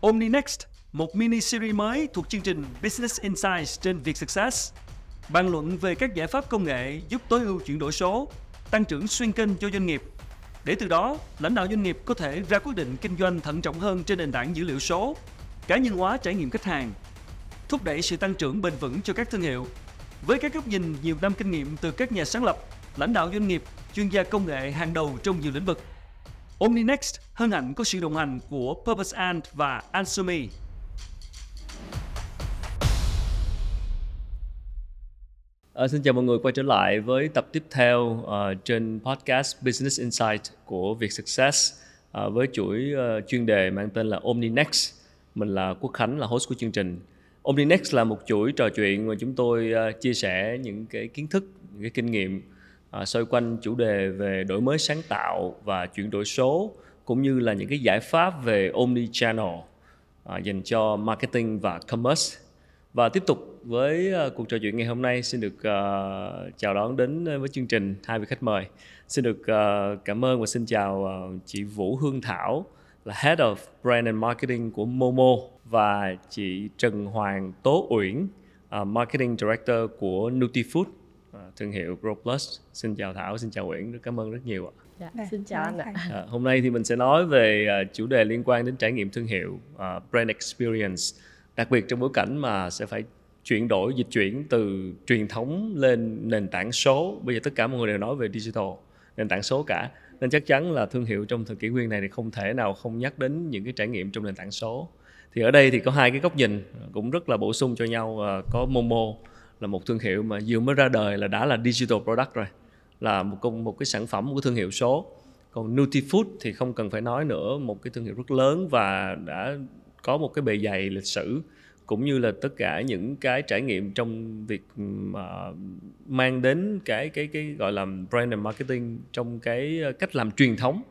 OmniNext, một mini series mới thuộc chương trình Business Insights trên Vietsuccess. Bàn luận về các giải pháp công nghệ giúp tối ưu chuyển đổi số, tăng trưởng xuyên kênh cho doanh nghiệp. Để từ đó, lãnh đạo doanh nghiệp có thể ra quyết định kinh doanh thận trọng hơn trên nền tảng dữ liệu số, cá nhân hóa trải nghiệm khách hàng, thúc đẩy sự tăng trưởng bền vững cho các thương hiệu. Với các góc nhìn nhiều năm kinh nghiệm từ các nhà sáng lập, lãnh đạo doanh nghiệp, chuyên gia công nghệ hàng đầu trong nhiều lĩnh vực. OmniNext hân hạnh có sự đồng hành của Purpose Ant và Ansumi. À, ờ, xin chào mọi người quay trở lại với tập tiếp theo uh, trên podcast Business Insight của Việt Success uh, với chuỗi uh, chuyên đề mang tên là OmniNext. Mình là Quốc Khánh là host của chương trình. OmniNext là một chuỗi trò chuyện mà chúng tôi uh, chia sẻ những cái kiến thức, những cái kinh nghiệm à, xoay quanh chủ đề về đổi mới sáng tạo và chuyển đổi số cũng như là những cái giải pháp về omni channel à, dành cho marketing và commerce. Và tiếp tục với uh, cuộc trò chuyện ngày hôm nay xin được uh, chào đón đến với chương trình hai vị khách mời. Xin được uh, cảm ơn và xin chào uh, chị Vũ Hương Thảo là Head of Brand and Marketing của Momo và chị Trần Hoàng Tố Uyển uh, Marketing Director của Nutifood thương hiệu Grow Plus xin chào Thảo xin chào Uyển rất cảm ơn rất nhiều ạ Dạ, xin chào anh ạ. À, hôm nay thì mình sẽ nói về uh, chủ đề liên quan đến trải nghiệm thương hiệu, uh, brand experience, đặc biệt trong bối cảnh mà sẽ phải chuyển đổi dịch chuyển từ truyền thống lên nền tảng số. Bây giờ tất cả mọi người đều nói về digital, nền tảng số cả. Nên chắc chắn là thương hiệu trong thời kỷ nguyên này thì không thể nào không nhắc đến những cái trải nghiệm trong nền tảng số. Thì ở đây thì có hai cái góc nhìn cũng rất là bổ sung cho nhau. Uh, có Momo là một thương hiệu mà vừa mới ra đời là đã là digital product rồi. Là một công, một cái sản phẩm của thương hiệu số. Còn Nutifood thì không cần phải nói nữa, một cái thương hiệu rất lớn và đã có một cái bề dày lịch sử, cũng như là tất cả những cái trải nghiệm trong việc mà mang đến cái cái cái gọi là brand and marketing trong cái ờ, cách làm truyền thống.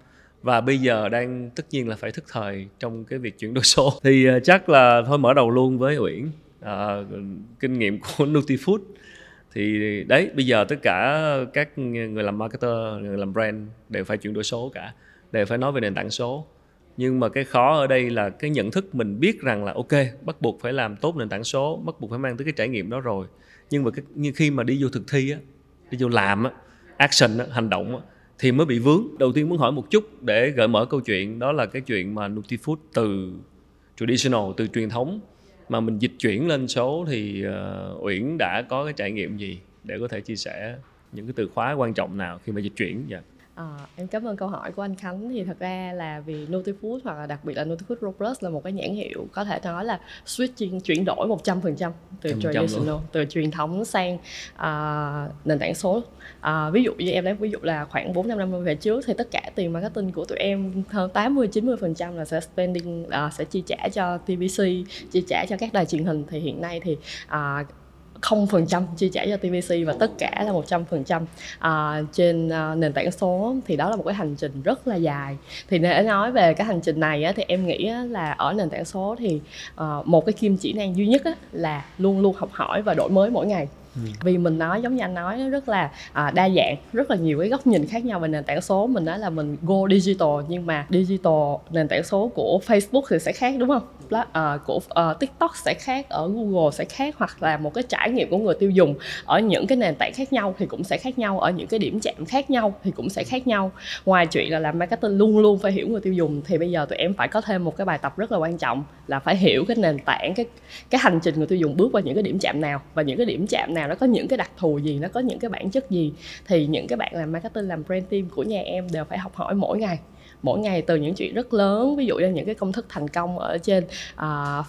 Và bây giờ đang tất nhiên là phải thức thời trong cái việc chuyển đổi số. Thì ờ, chắc là thôi mở đầu luôn với Uyển uh, kinh nghiệm của Nutifood. Thì đấy bây giờ tất cả các người làm marketer người làm brand đều phải chuyển đổi số cả đều phải nói về nền tảng số. Nhưng mà cái khó ở đây là cái nhận thức mình biết rằng là ok bắt buộc phải làm tốt nền tảng số bắt buộc phải mang tới cái trải nghiệm đó rồi. Nhưng mà cái, như khi mà đi vô thực thi á đi vô làm á action á, hành động á, thì mới bị vướng. Đầu tiên muốn hỏi một chút để gợi mở câu chuyện đó là cái chuyện mà Nutifood từ traditional từ truyền thống mà mình dịch chuyển lên số thì uh, Uyển đã có cái trải nghiệm gì để có thể chia sẻ những cái từ khóa quan trọng nào khi mà dịch chuyển? Dạ. À, em cảm ơn câu hỏi của anh Khánh. Thì thật ra là vì Nutifood hoặc là đặc biệt là Nutifood Pro Plus là một cái nhãn hiệu có thể nói là switching chuyển đổi 100% từ 100% traditional luôn. từ truyền thống sang uh, nền tảng số. Uh, ví dụ như em lấy ví dụ là khoảng 4 năm năm về trước thì tất cả tiền marketing của tụi em hơn 80 90% là sẽ spending uh, sẽ chi trả cho TVC chi trả cho các đài truyền hình. Thì hiện nay thì uh, không phần trăm chi trả cho TVC và tất cả là một trăm phần trăm. À, trên uh, nền tảng số thì đó là một cái hành trình rất là dài. Thì để nói về cái hành trình này á, thì em nghĩ á, là ở nền tảng số thì uh, một cái kim chỉ năng duy nhất á, là luôn luôn học hỏi và đổi mới mỗi ngày Ừ. vì mình nói giống như anh nói nó rất là à, đa dạng rất là nhiều cái góc nhìn khác nhau về nền tảng số. Mình nói là mình go digital nhưng mà digital nền tảng số của Facebook thì sẽ khác đúng không? Uh, của uh, TikTok sẽ khác ở Google sẽ khác hoặc là một cái trải nghiệm của người tiêu dùng ở những cái nền tảng khác nhau thì cũng sẽ khác nhau ở những cái điểm chạm khác nhau thì cũng sẽ khác nhau. Ngoài chuyện là làm marketing luôn luôn phải hiểu người tiêu dùng thì bây giờ tụi em phải có thêm một cái bài tập rất là quan trọng là phải hiểu cái nền tảng cái cái hành trình người tiêu dùng bước qua những cái điểm chạm nào và những cái điểm chạm nào nó có những cái đặc thù gì, nó có những cái bản chất gì, thì những cái bạn làm marketing, làm brand team của nhà em đều phải học hỏi mỗi ngày mỗi ngày từ những chuyện rất lớn ví dụ như những cái công thức thành công ở trên uh,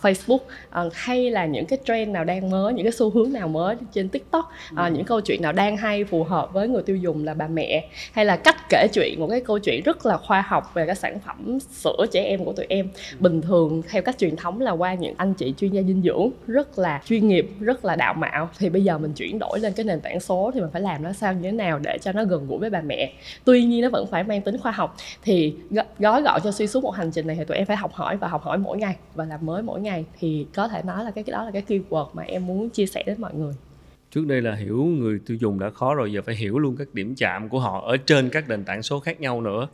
Facebook uh, hay là những cái trend nào đang mới những cái xu hướng nào mới trên TikTok uh, những câu chuyện nào đang hay phù hợp với người tiêu dùng là bà mẹ hay là cách kể chuyện một cái câu chuyện rất là khoa học về cái sản phẩm sữa trẻ em của tụi em. Bình thường theo cách truyền thống là qua những anh chị chuyên gia dinh dưỡng rất là chuyên nghiệp rất là đạo mạo thì bây giờ mình chuyển đổi lên cái nền tảng số thì mình phải làm nó sao như thế nào để cho nó gần gũi với bà mẹ. Tuy nhiên nó vẫn phải mang tính khoa học thì gói gọn cho xuyên suốt một hành trình này thì tụi em phải học hỏi và học hỏi mỗi ngày. Và làm mới mỗi ngày thì có thể nói là cái đó là cái keyword mà em muốn chia sẻ đến mọi người. Trước đây là hiểu người tiêu dùng đã khó rồi, giờ phải hiểu luôn các điểm chạm của họ ở trên các nền tảng số khác nhau nữa.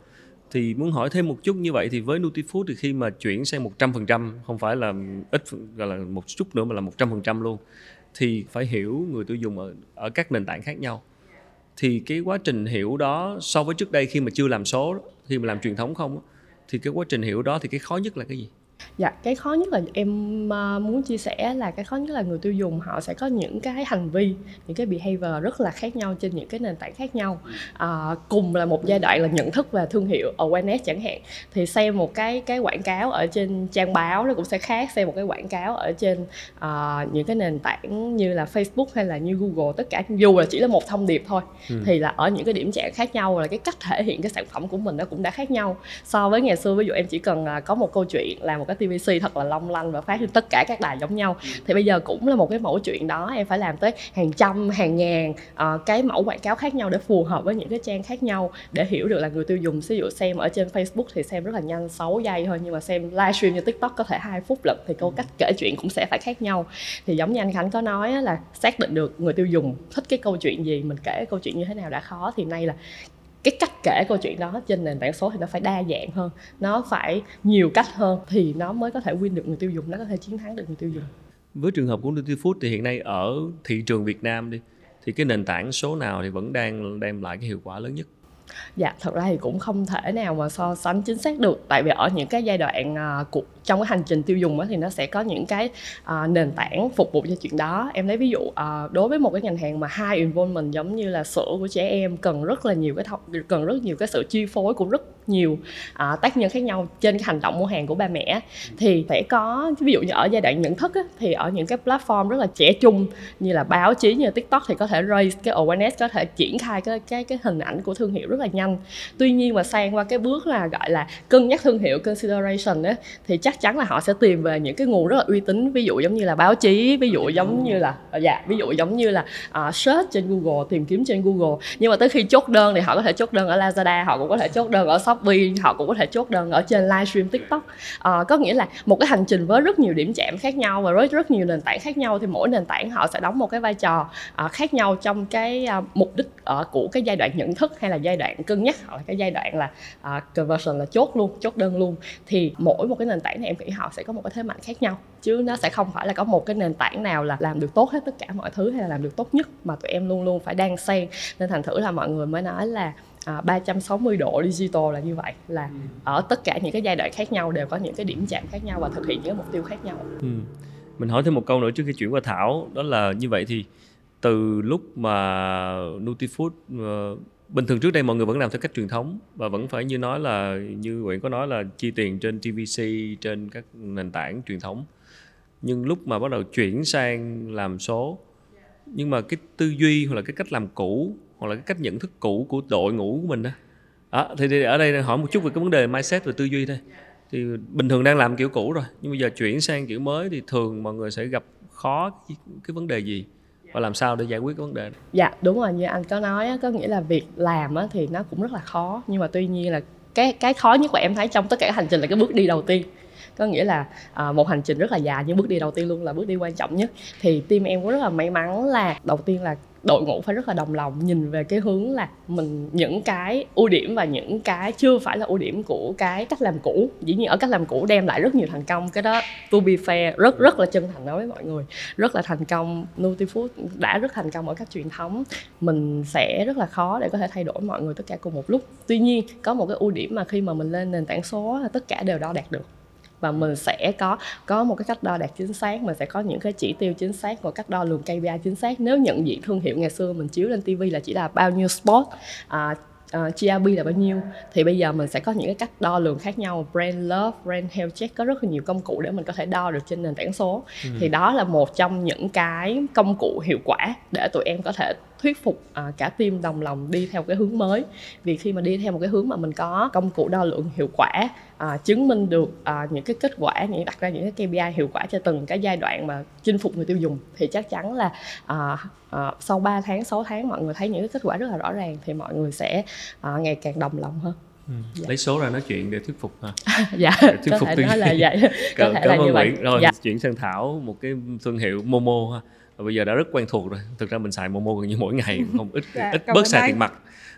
Thì muốn hỏi thêm một chút như vậy thì với Nutifood thì khi mà chuyển sang 100% không phải là ít, gọi là một chút nữa mà là 100% luôn, thì phải hiểu người tiêu dùng ở ở các nền tảng khác nhau thì cái quá trình hiểu đó so với trước đây khi mà chưa làm số, khi mà làm truyền thống không thì cái quá trình hiểu đó thì cái khó nhất là cái gì? Dạ, cái khó nhất là em uh, muốn chia sẻ là cái khó nhất là người tiêu dùng họ sẽ có những cái hành vi, những cái behavior rất là khác nhau trên những cái nền tảng khác nhau. Uh, cùng là một giai đoạn là nhận thức về thương hiệu awareness chẳng hạn thì xem một cái cái quảng cáo ở trên trang báo nó cũng sẽ khác xem một cái quảng cáo ở trên uh, những cái nền tảng như là Facebook hay là như Google tất cả dù là chỉ là một thông điệp thôi ừ. thì là ở những cái điểm trạng khác nhau là cái cách thể hiện cái sản phẩm của mình nó cũng đã khác nhau so với ngày xưa ví dụ em chỉ cần có một câu chuyện là một cái TVC thật là long lanh và phát trên tất cả các đài giống nhau. Thì bây giờ cũng là một cái mẫu chuyện đó em phải làm tới hàng trăm hàng ngàn uh, cái mẫu quảng cáo khác nhau để phù hợp với những cái trang khác nhau để hiểu được là người tiêu dùng ví dụ xem ở trên Facebook thì xem rất là nhanh 6 giây thôi nhưng mà xem livestream như TikTok có thể hai phút lận thì câu cách kể chuyện cũng sẽ phải khác nhau. Thì giống như anh Khánh có nói là xác định được người tiêu dùng thích cái câu chuyện gì mình kể câu chuyện như thế nào đã khó thì nay là cái cách kể câu chuyện đó trên nền tảng số thì nó phải đa dạng hơn, nó phải nhiều cách hơn thì nó mới có thể win được người tiêu dùng, nó có thể chiến thắng được người tiêu dùng. Với trường hợp của Nutifood thì hiện nay ở thị trường Việt Nam đi, thì cái nền tảng số nào thì vẫn đang đem lại cái hiệu quả lớn nhất? Dạ thật ra thì cũng không thể nào mà so sánh chính xác được. Tại vì ở những cái giai đoạn à, uh, cuộc trong cái hành trình tiêu dùng thì nó sẽ có những cái uh, nền tảng phục vụ cho chuyện đó. Em lấy ví dụ uh, đối với một cái ngành hàng mà high involvement giống như là sữa của trẻ em cần rất là nhiều cái thông, cần rất nhiều cái sự chi phối của rất nhiều uh, tác nhân khác nhau trên cái hành động mua hàng của ba mẹ thì sẽ có ví dụ như ở giai đoạn nhận thức á, thì ở những cái platform rất là trẻ trung như là báo chí như là tiktok thì có thể raise cái awareness có thể triển khai cái cái cái hình ảnh của thương hiệu rất là nhanh. Tuy nhiên mà sang qua cái bước là gọi là cân nhắc thương hiệu consideration á thì chắc chắn là họ sẽ tìm về những cái nguồn rất là uy tín ví dụ giống như là báo chí ví dụ giống như là dạ ví dụ giống như là uh, search trên google tìm kiếm trên google. Nhưng mà tới khi chốt đơn thì họ có thể chốt đơn ở lazada họ cũng có thể chốt đơn ở shopee họ cũng có thể chốt đơn ở trên livestream tiktok. À, có nghĩa là một cái hành trình với rất nhiều điểm chạm khác nhau và với rất nhiều nền tảng khác nhau thì mỗi nền tảng họ sẽ đóng một cái vai trò à, khác nhau trong cái à, mục đích ở của cái giai đoạn nhận thức hay là giai đoạn cân nhắc. Hoặc là cái giai đoạn là à, conversion là chốt luôn chốt đơn luôn. Thì mỗi một cái nền tảng này em nghĩ họ sẽ có một cái thế mạnh khác nhau. Chứ nó sẽ không phải là có một cái nền tảng nào là làm được tốt hết tất cả mọi thứ hay là làm được tốt nhất mà tụi em luôn luôn phải đang xen nên thành thử là mọi người mới nói là à, 360 độ digital là như vậy là ừ. ở tất cả những cái giai đoạn khác nhau đều có những cái điểm chạm khác nhau và thực hiện những mục tiêu khác nhau. Ừ. Mình hỏi thêm một câu nữa trước khi chuyển qua Thảo đó là như vậy thì từ lúc mà Nutifood uh, bình thường trước đây mọi người vẫn làm theo cách truyền thống và vẫn phải như nói là như Nguyễn có nói là chi tiền trên TVC trên các nền tảng truyền thống nhưng lúc mà bắt đầu chuyển sang làm số nhưng mà cái tư duy hoặc là cái cách làm cũ hoặc là cái cách nhận thức cũ của đội ngũ của mình đó. À, thì, thì ở đây hỏi một chút về cái vấn đề mindset và tư duy thôi. Thì bình thường đang làm kiểu cũ rồi nhưng bây giờ chuyển sang kiểu mới thì thường mọi người sẽ gặp khó cái, cái vấn đề gì? Và làm sao để giải quyết cái vấn đề này? Dạ đúng rồi như anh có nói có nghĩa là việc làm thì nó cũng rất là khó. Nhưng mà tuy nhiên là cái cái khó nhất mà em thấy trong tất cả hành trình là cái bước đi đầu tiên có nghĩa là à, một hành trình rất là dài nhưng bước đi đầu tiên luôn là bước đi quan trọng nhất. Thì team em cũng rất là may mắn là đầu tiên là đội ngũ phải rất là đồng lòng nhìn về cái hướng là mình những cái ưu điểm và những cái chưa phải là ưu điểm của cái cách làm cũ. Dĩ nhiên ở cách làm cũ đem lại rất nhiều thành công cái đó to be fair rất rất là chân thành nói với mọi người. Rất là thành công Nutifood đã rất thành công ở các truyền thống. Mình sẽ rất là khó để có thể thay đổi mọi người tất cả cùng một lúc. Tuy nhiên có một cái ưu điểm mà khi mà mình lên nền tảng số tất cả đều đo đạt được và mình sẽ có có một cái cách đo đạt chính xác mình sẽ có những cái chỉ tiêu chính xác và cách đo lường KPI chính xác. Nếu nhận diện thương hiệu ngày xưa mình chiếu lên TV là chỉ là bao nhiêu spot à, uh, à, GRP là bao nhiêu thì bây giờ mình sẽ có những cái cách đo lường khác nhau. Brand love brand health check có rất là nhiều công cụ để mình có thể đo được trên nền tảng số. Ừ. thì đó là một trong những cái công cụ hiệu quả để tụi em có thể thuyết phục à, cả team đồng lòng đi theo cái hướng mới. Vì khi mà đi theo một cái hướng mà mình có công cụ đo lường hiệu quả à, chứng minh được à, những cái kết quả những đặt ra những cái KPI hiệu quả cho từng cái giai đoạn mà chinh phục người tiêu dùng thì chắc chắn là à, à, sau 3 tháng 6 tháng mọi người thấy những cái kết quả rất là rõ ràng thì mọi người sẽ à, ngày càng đồng lòng hơn. Ừ. Dạ. lấy số ra nói chuyện để thuyết phục ha dạ để thuyết có phục thể nói là vậy. Có thể cảm ơn Nguyễn. Rồi dạ. chuyển sang Thảo một cái thương hiệu Momo ha. Và bây giờ đã rất quen thuộc rồi. Thực ra mình xài Momo gần như mỗi ngày không ít dạ, ít bớt xài tiền mặt.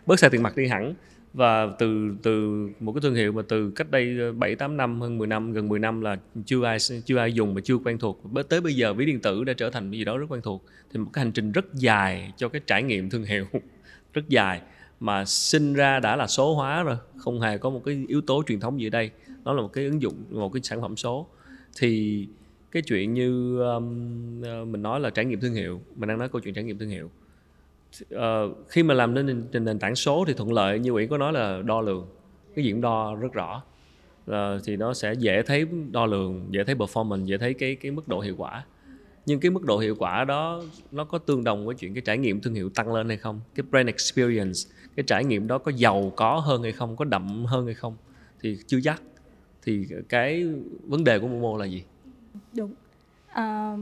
Bớt xài tiền mặt đi hẳn và từ từ một cái thương hiệu mà từ cách đây ờ, 7 8 năm hơn 10 năm gần 10 năm là chưa ai chưa ai dùng mà chưa quen thuộc. Tới bây giờ ví điện tử đã trở thành cái gì đó rất quen thuộc. Thì một cái hành trình rất dài cho cái trải nghiệm thương hiệu rất dài mà sinh ra đã là số hóa rồi không hề có một cái yếu tố truyền thống gì ở đây. Nó là một cái ứng dụng một cái sản phẩm số. Thì cái chuyện như um, mình nói là trải nghiệm thương hiệu mình đang nói câu chuyện trải nghiệm thương hiệu uh, khi mà làm nên trên nền tảng số thì thuận lợi như ủy có nói là đo lường cái diện đo rất rõ. Uh, thì nó sẽ dễ thấy đo lường dễ thấy performance dễ thấy cái cái mức độ hiệu quả. Nhưng cái mức độ hiệu quả đó nó có tương đồng với chuyện cái trải nghiệm thương hiệu tăng lên hay không? Cái brand experience cái trải nghiệm đó có giàu có hơn hay không? Có đậm hơn hay không? Thì chưa chắc. Thì cái vấn đề của Momo là gì? Đúng. À,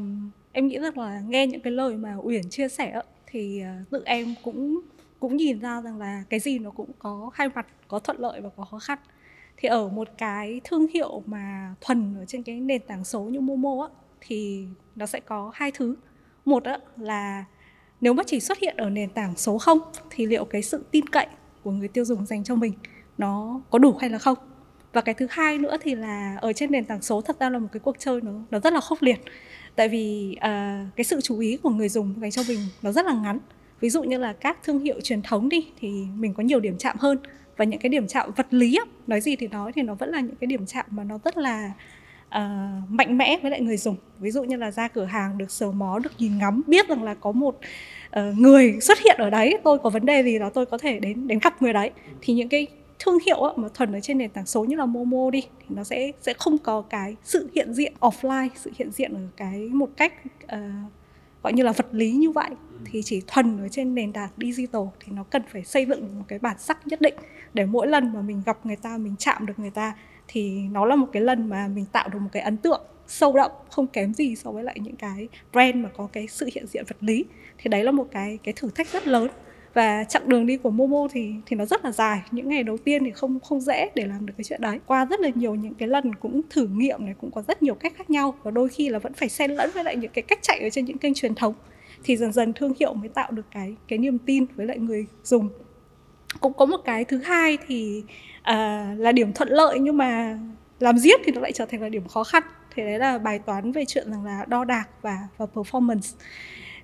em nghĩ rằng là nghe những cái lời mà Uyển chia sẻ thì à, tự em cũng cũng nhìn ra rằng là cái gì nó cũng có hai mặt, có thuận lợi và có khó khăn. Thì ở một cái thương hiệu mà thuần ở trên cái nền tảng số như Momo á, thì nó sẽ có hai thứ. Một á, là nếu mà chỉ xuất hiện ở nền tảng số không, thì liệu cái sự tin cậy của người tiêu dùng dành cho mình nó có đủ hay là không? Và cái thứ hai nữa thì là ở trên nền tảng số, thật ra là một cái cuộc chơi nó nó rất là khốc liệt tại vì uh, cái sự chú ý của người dùng dành cho mình nó rất là ngắn. Ví dụ như là các thương hiệu truyền thống đi thì mình có nhiều điểm chạm hơn. Và những cái điểm chạm vật lý nói gì thì nói thì nó vẫn là những cái điểm chạm mà nó rất là uh, mạnh mẽ với lại người dùng. Ví dụ như là ra cửa hàng được sờ mó được nhìn ngắm biết rằng là có một uh, người xuất hiện ở đấy tôi có vấn đề gì đó tôi có thể đến đến gặp người đấy. Thì những cái thương hiệu á, mà thuần ở trên nền tảng số như là Momo đi thì nó sẽ sẽ không có cái sự hiện diện offline sự hiện diện ở cái một cách uh, gọi như là vật lý như vậy. Thì chỉ thuần ở trên nền tảng digital thì nó cần phải xây dựng một cái bản sắc nhất định để mỗi lần mà mình gặp người ta mình chạm được người ta thì nó là một cái lần mà mình tạo được một cái ấn tượng sâu đậm không kém gì so với lại những cái brand mà có cái sự hiện diện vật lý. Thì đấy là một cái cái thử thách rất lớn và chặng đường đi của Momo thì thì nó rất là dài. Những ngày đầu tiên thì không không dễ để làm được cái chuyện đấy. Qua rất là nhiều những cái lần cũng thử nghiệm này cũng có rất nhiều cách khác nhau. Và đôi khi là vẫn phải xen lẫn với lại những cái cách chạy ở trên những kênh truyền thống. Thì dần dần thương hiệu mới tạo được cái cái niềm tin với lại người dùng. Cũng có một cái thứ hai thì uh, là điểm thuận lợi nhưng mà làm giết thì nó lại trở thành là điểm khó khăn. Thì đấy là bài toán về chuyện rằng là đo đạc và và performance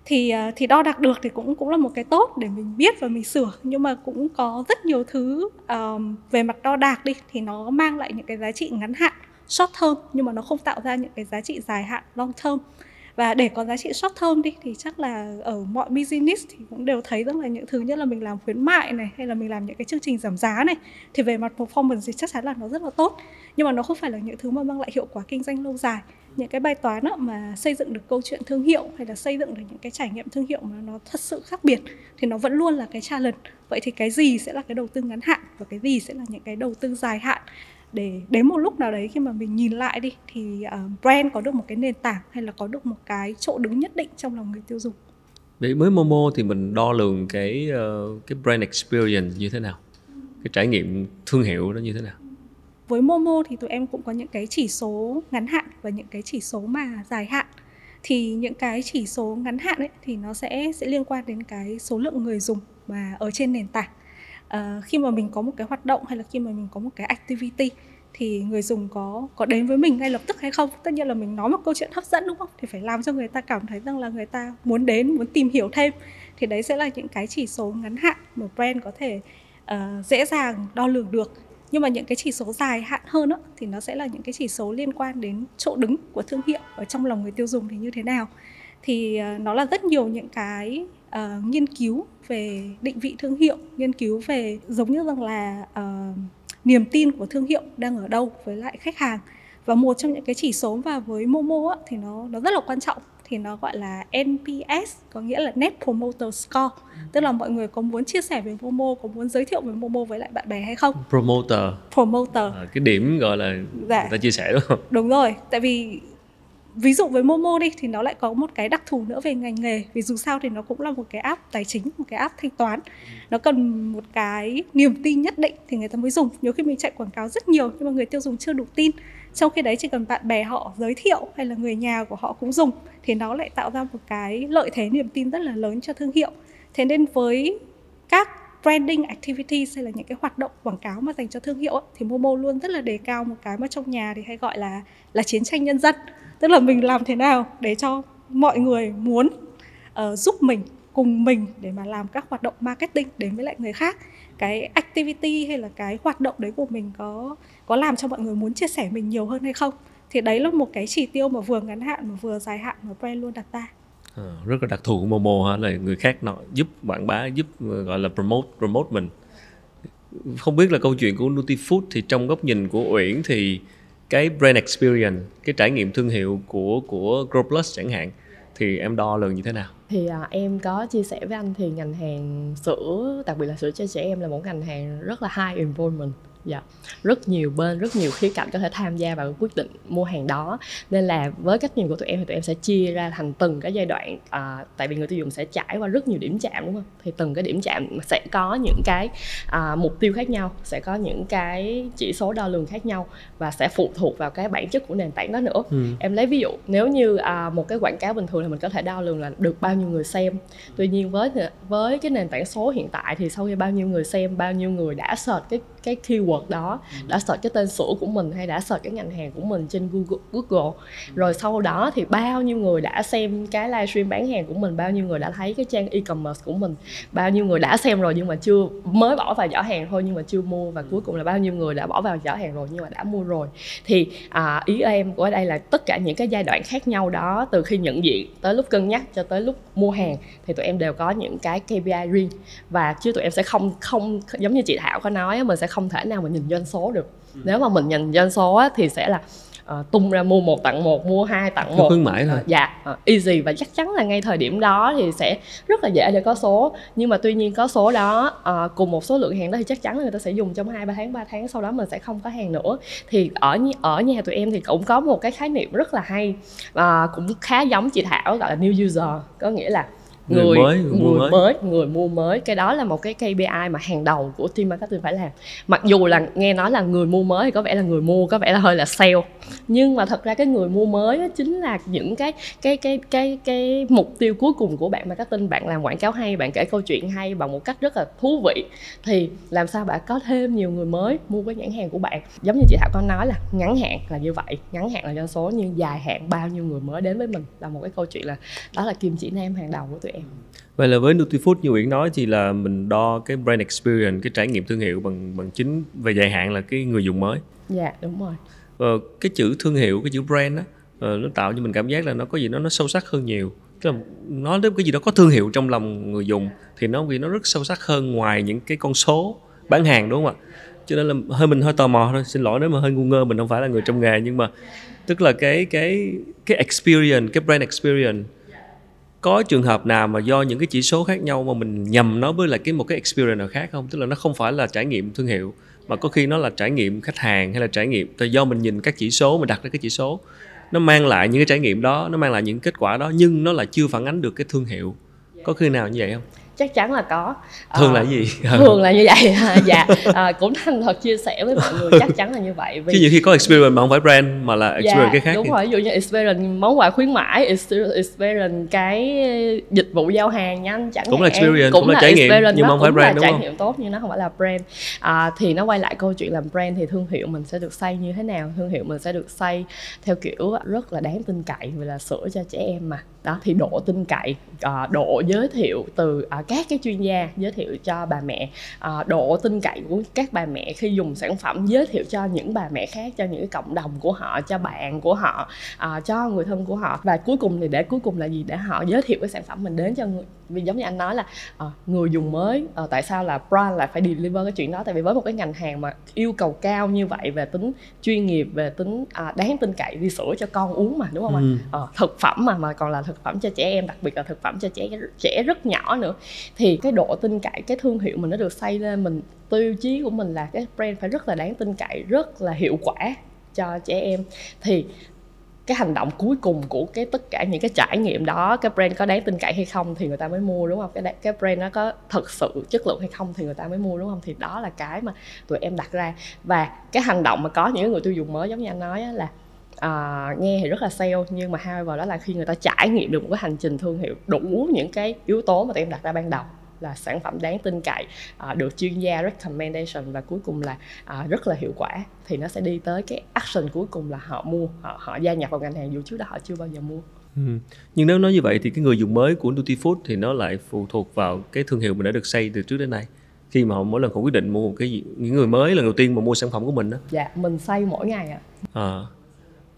thì ờ, thì đo đạc được thì cũng cũng là một cái tốt để mình biết và mình sửa. Nhưng mà cũng có rất nhiều thứ um, về mặt đo đạc đi thì nó mang lại những cái giá trị ngắn hạn short term nhưng mà nó không tạo ra những cái giá trị dài hạn long term và để có giá trị short term đi, thì chắc là ở mọi business thì cũng đều thấy rằng là những thứ như là mình làm khuyến mại này, hay là mình làm những cái chương trình giảm giá này, thì về mặt performance thì chắc chắn là nó rất là tốt. Nhưng mà nó không phải là những thứ mà mang lại hiệu quả kinh doanh lâu dài. Những cái bài toán đó mà xây dựng được câu chuyện thương hiệu, hay là xây dựng được những cái trải nghiệm thương hiệu mà nó thật sự khác biệt, thì nó vẫn luôn là cái challenge. Vậy thì cái gì sẽ là cái đầu tư ngắn hạn, và cái gì sẽ là những cái đầu tư dài hạn? Để đến một lúc nào đấy khi mà mình nhìn lại đi thì uh, brand có được một cái nền tảng hay là có được một cái chỗ đứng nhất định trong lòng người tiêu dùng. Để mới Momo thì mình đo lường cái uh, cái brand experience như thế nào? Cái trải nghiệm thương hiệu đó như thế nào? Với Momo thì tụi em cũng có những cái chỉ số ngắn hạn và những cái chỉ số mà dài hạn. Thì những cái chỉ số ngắn hạn ấy thì nó sẽ sẽ liên quan đến cái số lượng người dùng mà ở trên nền tảng uh, khi mà mình có một cái hoạt động hay là khi mà mình có một cái activity thì người dùng có có đến với mình ngay lập tức hay không? Tất nhiên là mình nói một câu chuyện hấp dẫn đúng không? Thì phải làm cho người ta cảm thấy rằng là người ta muốn đến muốn tìm hiểu thêm. Thì đấy sẽ là những cái chỉ số ngắn hạn mà brand có thể uh, dễ dàng đo lường được. Nhưng mà những cái chỉ số dài hạn hơn đó, thì nó sẽ là những cái chỉ số liên quan đến chỗ đứng của thương hiệu ở trong lòng người tiêu dùng thì như thế nào thì uh, nó là rất nhiều những cái uh, nghiên cứu về định vị thương hiệu nghiên cứu về giống như rằng là uh, niềm tin của thương hiệu đang ở đâu với lại khách hàng. Và một trong những cái chỉ số và với Momo á, thì nó nó rất là quan trọng thì nó gọi là NPS có nghĩa là Net Promoter Score. Tức là mọi người có muốn chia sẻ về Momo có muốn giới thiệu về Momo với lại bạn bè hay không? Promoter. Promoter. À, cái điểm gọi là dạ. người ta chia sẻ đúng không? Đúng rồi. Tại vì ví dụ với Momo đi, thì nó lại có một cái đặc thù nữa về ngành nghề. Vì dù sao thì nó cũng là một cái app tài chính, một cái app thanh toán. Nó cần một cái niềm tin nhất định thì người ta mới dùng. Nhiều khi mình chạy quảng cáo rất nhiều, nhưng mà người tiêu dùng chưa đủ tin. Trong khi đấy chỉ cần bạn bè họ giới thiệu hay là người nhà của họ cũng dùng, thì nó lại tạo ra một cái lợi thế, niềm tin rất là lớn cho thương hiệu. Thế nên với các branding activities hay là những cái hoạt động quảng cáo mà dành cho thương hiệu thì Momo luôn rất là đề cao một cái mà trong nhà thì hay gọi là là chiến tranh nhân dân. Tức là mình làm thế nào để cho mọi người muốn uh, giúp mình cùng mình để mà làm các hoạt động marketing đến với lại người khác. Cái activity hay là cái hoạt động đấy của mình có có làm cho mọi người muốn chia sẻ mình nhiều hơn hay không? Thì đấy là một cái chỉ tiêu mà vừa ngắn hạn mà vừa dài hạn mà brand luôn đặt ra à, rất là đặc thù của Momo ha là người khác nó giúp quảng bá giúp ờ, gọi là promote promote mình. Không biết là câu chuyện của Nutifood thì trong góc nhìn của Uyển thì cái brand experience cái trải nghiệm thương hiệu của của Grow Plus chẳng hạn thì em đo lường như thế nào? Thì à, em có chia sẻ với anh thì ngành hàng sữa đặc biệt là sữa cho trẻ em là một ngành hàng rất là high involvement dạ. Rất nhiều bên rất nhiều khía cạnh có thể tham gia vào quyết định mua hàng đó. Nên là với cách nhìn của tụi em thì tụi em sẽ chia ra thành từng cái giai đoạn à, tại vì người tiêu dùng sẽ trải qua rất nhiều điểm chạm đúng không? Thì từng cái điểm chạm sẽ có những cái à, mục tiêu khác nhau sẽ có những cái chỉ số đo lường khác nhau và sẽ phụ thuộc vào cái bản chất của nền tảng đó nữa. Ừ. em lấy ví dụ nếu như à, một cái quảng cáo bình thường thì mình có thể đo lường là được bao nhiêu người xem. Tuy nhiên với với cái nền tảng số hiện tại thì sau khi bao nhiêu người xem bao nhiêu người đã search cái cái keyword đó đã search cái tên sữa của mình hay đã search cái ngành hàng của mình trên Google, Google. rồi sau đó thì bao nhiêu người đã xem cái livestream bán hàng của mình bao nhiêu người đã thấy cái trang e-commerce của mình bao nhiêu người đã xem rồi nhưng mà chưa mới bỏ vào giỏ hàng thôi nhưng mà chưa mua và cuối cùng là bao nhiêu người đã bỏ vào giỏ hàng rồi nhưng mà đã mua rồi. Thì à, ý em của đây là tất cả những cái giai đoạn khác nhau đó từ khi nhận diện tới lúc cân nhắc cho tới lúc mua hàng thì tụi em đều có những cái KPI riêng. Và chứ tụi em sẽ không không giống như chị Thảo có nói mình sẽ không thể nào mà nhìn doanh số được. Ừ. nếu mà mình nhìn doanh số á, thì sẽ là uh, tung ra mua một tặng một mua hai tặng một. khuyến mãi thôi. Uh, dạ uh, easy. Và chắc chắn là ngay thời điểm đó thì sẽ rất là dễ để có số. Nhưng mà tuy nhiên có số đó uh, cùng một số lượng hàng đó thì chắc chắn là người ta sẽ dùng trong hai ba tháng 3 tháng sau đó mình sẽ không có hàng nữa. Thì ở ở nhà tụi em thì cũng có một cái khái niệm rất là hay uh, cũng khá giống chị Thảo gọi là new user. Có nghĩa là người, người mới người, người mới. mới người mua mới. Cái đó là một cái KPI mà hàng đầu của team marketing phải làm. Mặc dù là nghe nói là người mua mới thì có vẻ là người mua có vẻ là hơi là sale. Nhưng mà thật ra cái người mua mới đó chính là những cái cái cái cái cái mục tiêu cuối cùng của bạn marketing. Bạn làm quảng cáo hay bạn kể câu chuyện hay bằng một cách rất là thú vị thì làm sao bạn có thêm nhiều người mới mua cái nhãn hàng của bạn? Giống như chị thảo có nói là ngắn hạn là như vậy ngắn hạn là doanh số nhưng dài hạn bao nhiêu người mới đến với mình? Là một cái câu chuyện là đó là kim chỉ nam hàng đầu của tụi em Vậy là với Nutifood như Uyển nói thì là mình đo cái brand experience, cái trải nghiệm thương hiệu bằng bằng chính về dài hạn là cái người dùng mới. Dạ đúng rồi. Và cái chữ thương hiệu, cái chữ brand đó ờ, nó tạo cho mình cảm giác là nó có gì đó nó sâu sắc hơn nhiều. Tức là nói đến cái gì đó có thương hiệu trong lòng người dùng thì nó vì nó rất sâu sắc hơn ngoài những cái con số bán hàng đúng không ạ? Cho nên là hơi mình hơi tò mò thôi, xin lỗi nếu mà hơi ngu ngơ mình không phải là người trong nghề nhưng mà tức là cái cái cái experience, cái brand experience có trường hợp nào mà do những cái chỉ số khác nhau mà mình nhầm nó với lại cái một cái experience nào khác không? Tức là nó không phải là trải nghiệm thương hiệu, mà có khi nó là trải nghiệm khách hàng hay là trải nghiệm, tại do mình nhìn các chỉ số, mình đặt ra cái chỉ số, nó mang lại những cái trải nghiệm đó, nó mang lại những kết quả đó, nhưng nó là chưa phản ánh được cái thương hiệu. Có khi nào như vậy không? Chắc chắn là có. Thường à, là gì? thường là như vậy. Dạ à, cũng thành thật chia sẻ với mọi người chắc chắn là như vậy vì chứ nhiều khi có experience mà không phải brand mà là experience dạ, cái khác đúng thì... rồi ví dụ như experience món quà khuyến mãi experience cái dịch vụ giao hàng nhanh chẳng cũng là experience cũng, cũng là, là trải nghiệm nhưng mà không phải brand đúng trải không? nghiệm tốt nhưng nó không phải là brand. À, thì nó quay lại câu chuyện làm brand thì thương hiệu mình sẽ được xây như thế nào? Thương hiệu mình sẽ được xây theo kiểu rất là đáng tin cậy vì là sữa cho trẻ em mà đó, thì độ tin cậy ờ, độ giới thiệu từ à, các cái chuyên gia giới thiệu cho bà mẹ. Ờ, độ tin cậy của các bà mẹ khi dùng sản phẩm giới thiệu cho những bà mẹ khác, cho những cái cộng đồng của họ, cho bạn của họ ờ, cho người thân của họ. Và cuối cùng thì để cuối cùng là gì? Để họ giới thiệu cái sản phẩm mình đến cho người vì giống như anh nói là à, người dùng mới à, tại sao là brand lại phải deliver cái chuyện đó? Tại vì với một cái ngành hàng mà yêu cầu cao như vậy về tính chuyên nghiệp về tính à, đáng tin cậy đi sữa cho con uống mà đúng không ừ. anh à, thực phẩm mà mà còn là thực phẩm cho trẻ em đặc biệt là thực phẩm cho trẻ trẻ rất nhỏ nữa. Thì cái độ tin cậy cái thương hiệu mình nó được xây lên mình tiêu chí của mình là cái brand phải rất là đáng tin cậy rất là hiệu quả cho trẻ em. Thì cái hành động cuối cùng của cái tất cả những cái trải nghiệm đó cái brand có đáng tin cậy hay không thì người ta mới mua đúng không? Cái cái brand nó có thực sự chất lượng hay không thì người ta mới mua đúng không? Thì đó là cái mà tụi em đặt ra. Và cái hành động mà có những người tiêu dùng mới giống như anh nói là uh, nghe thì rất là sale nhưng mà hai vào đó là khi người ta trải nghiệm được một cái hành trình thương hiệu đủ những cái yếu tố mà tụi em đặt ra ban đầu là sản phẩm đáng tin cậy à, được chuyên gia recommendation và cuối cùng là à, rất là hiệu quả thì nó sẽ đi tới cái action cuối cùng là họ mua họ, họ gia nhập vào ngành hàng dù trước đó họ chưa bao giờ mua Ừ. Nhưng nếu nói như vậy thì cái người dùng mới của Duty Food thì nó lại phụ thuộc vào cái thương hiệu mình đã được xây từ trước đến nay. Khi mà họ mỗi lần họ quyết định mua một cái gì, những người mới lần đầu tiên mà mua sản phẩm của mình đó. dạ mình xây mỗi ngày ạ à. À,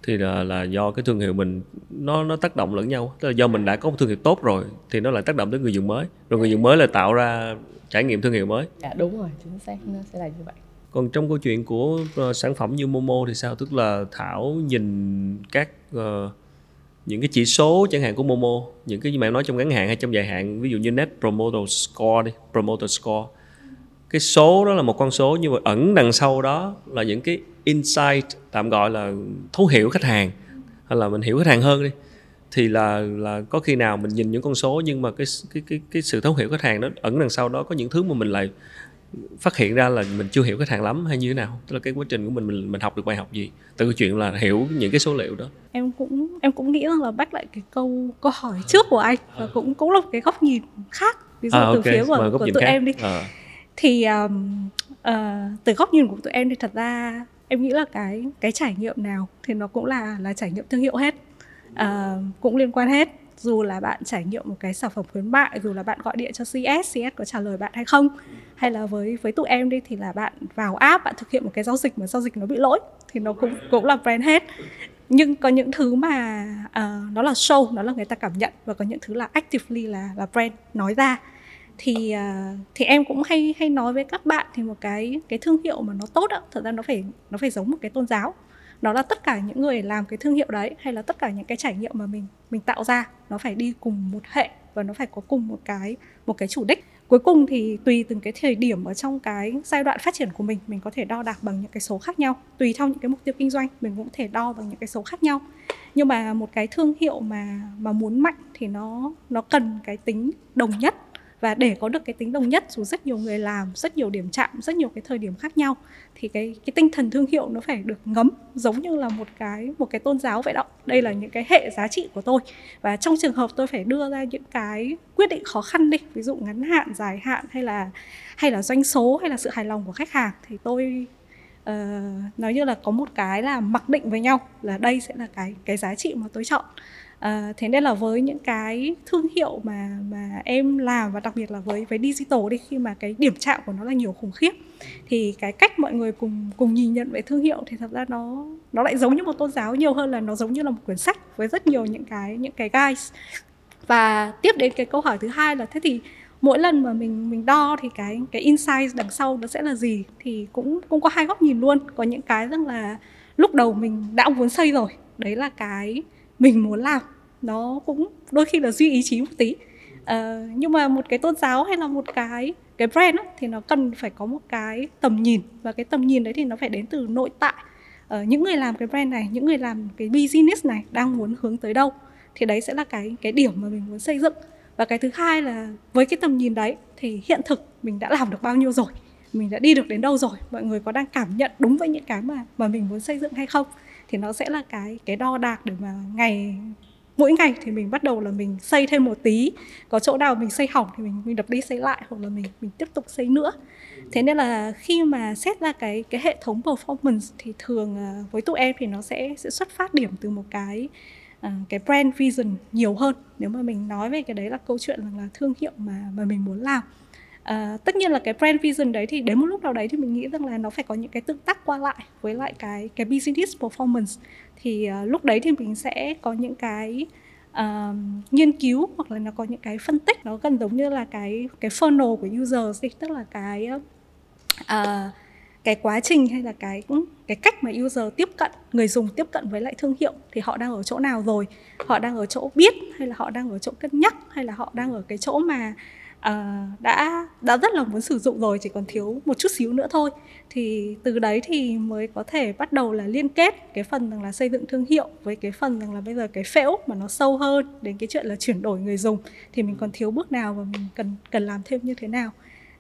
thì là, là do cái thương hiệu mình nó nó tác động lẫn nhau. Tức là do mình đã có một thương hiệu tốt rồi thì nó lại tác động tới người dùng mới. Rồi người dùng mới là tạo ra trải nghiệm thương hiệu mới. dạ đúng rồi chính xác nó sẽ là như vậy Còn trong câu chuyện của ờ, sản phẩm như Momo thì sao? Tức là Thảo nhìn các ờ, những cái chỉ số chẳng hạn của Momo, những cái như mà em nói trong ngắn hạn hay trong dài hạn, ví dụ như Net Promoter Score đi, Promoter Score. Cái số đó là một con số nhưng mà ẩn đằng sau đó là những cái insight tạm gọi là thấu hiểu khách hàng hay là mình hiểu khách hàng hơn đi. Thì là là có khi nào mình nhìn những con số nhưng mà cái cái cái cái sự thấu hiểu khách hàng đó ẩn đằng sau đó có những thứ mà mình lại phát hiện ra là mình chưa hiểu khách hàng lắm hay như thế nào? Tức là cái quá trình của mình mình mình học được bài học gì? Từ cái chuyện là hiểu những cái số liệu đó. Em cũng em cũng nghĩ rằng là back lại cái câu câu hỏi trước của anh và cũng cũng là một cái góc nhìn khác. Ví dụ à, từ ok phía của, mời của tụi khác. em đi. À, thì um, uh, từ góc nhìn của tụi em thì thật ra em nghĩ là cái cái trải nghiệm nào thì nó cũng là là trải nghiệm thương hiệu hết. Uh, cũng liên quan hết. Dù là bạn trải nghiệm một cái sản phẩm khuyến mại dù là bạn gọi điện cho CS CS có trả lời bạn hay không hay là với với tụi em đi thì là bạn vào app bạn thực hiện một cái giao dịch mà giao dịch nó bị lỗi thì nó cũng cũng là brand hết. Nhưng có những thứ mà uh, nó là show nó là người ta cảm nhận và có những thứ là actively là là brand nói ra thì à, thì em cũng hay hay nói với các bạn thì một cái cái thương hiệu mà nó tốt á, thật ra nó phải nó phải giống một cái tôn giáo. Nó là tất cả những người làm cái thương hiệu đấy, hay là tất cả những cái trải nghiệm mà mình mình tạo ra, nó phải đi cùng một hệ và nó phải có cùng một cái một cái chủ đích. Cuối cùng thì tùy từng cái thời điểm ở trong cái giai đoạn phát triển của mình mình có thể đo đạc bằng những cái số khác nhau. Tùy theo những cái mục tiêu kinh doanh, mình cũng có thể đo bằng những cái số khác nhau. Nhưng mà một cái thương hiệu mà mà muốn mạnh thì nó nó cần cái tính đồng nhất và để có được cái tính đồng nhất dù rất nhiều người làm rất nhiều điểm chạm rất nhiều cái thời điểm khác nhau thì cái cái tinh thần thương hiệu nó phải được ngấm giống như là một cái một cái tôn giáo vậy đó. Đây là những cái hệ giá trị của tôi. Và trong trường hợp tôi phải đưa ra những cái quyết định khó khăn đi ví dụ ngắn hạn dài hạn hay là hay là doanh số hay là sự hài lòng của khách hàng thì tôi uh, nói như là có một cái là mặc định với nhau là đây sẽ là cái cái giá trị mà tôi chọn. À, thế nên là với những cái thương hiệu mà mà em làm và đặc biệt là với với digital đi khi mà cái điểm chạm của nó là nhiều khủng khiếp thì cái cách mọi người cùng cùng nhìn nhận về thương hiệu thì thật ra nó nó lại giống như một tôn giáo nhiều hơn là nó giống như là một quyển sách với rất nhiều những cái những cái guides. Và tiếp đến cái câu hỏi thứ hai là thế thì mỗi lần mà mình mình đo thì cái cái insight đằng sau nó sẽ là gì? Thì cũng cũng có hai góc nhìn luôn. Có những cái rằng là lúc đầu mình đã muốn xây rồi đấy là cái mình muốn làm nó cũng đôi khi là duy ý chí một tí. Uh, nhưng mà một cái tôn giáo hay là một cái cái brand á, thì nó cần phải có một cái tầm nhìn và cái tầm nhìn đấy thì nó phải đến từ nội tại. Uh, những người làm cái brand này những người làm cái business này đang muốn hướng tới đâu thì đấy sẽ là cái cái điểm mà mình muốn xây dựng. Và cái thứ hai là với cái tầm nhìn đấy thì hiện thực mình đã làm được bao nhiêu rồi mình đã đi được đến đâu rồi mọi người có đang cảm nhận đúng với những cái mà mà mình muốn xây dựng hay không? Thì nó sẽ là cái cái đo đạc để mà ngày, mỗi ngày thì mình bắt đầu là mình xây thêm một tí. Có chỗ nào mình xây hỏng thì mình mình đập đi xây lại hoặc là mình mình tiếp tục xây nữa. Thế nên là khi mà xét ra cái cái hệ thống performance thì thường à, với tụi em thì nó sẽ sẽ xuất phát điểm từ một cái à, cái brand vision nhiều hơn. Nếu mà mình nói về cái đấy là câu chuyện rằng là thương hiệu mà mà mình muốn làm. À, tất nhiên là cái brand vision đấy thì đến một lúc nào đấy thì mình nghĩ rằng là nó phải có những cái tương tác qua lại với lại cái cái business performance. Thì uh, lúc đấy thì mình sẽ có những cái uh, nghiên cứu hoặc là nó có những cái phân tích nó gần giống như là cái cái funnel của users đi. Tức là cái uh, cái quá trình hay là cái cái cách mà user tiếp cận người dùng tiếp cận với lại thương hiệu thì họ đang ở chỗ nào rồi? Họ đang ở chỗ biết hay là họ đang ở chỗ cân nhắc hay là họ đang ở cái chỗ mà uh, đã đã rất là muốn sử dụng rồi chỉ còn thiếu một chút xíu nữa thôi. Thì từ đấy thì mới có thể bắt đầu là liên kết cái phần rằng là xây dựng thương hiệu với cái phần rằng là bây giờ cái phễu mà nó sâu hơn đến cái chuyện là chuyển đổi người dùng. Thì mình còn thiếu bước nào và mình cần cần làm thêm như thế nào.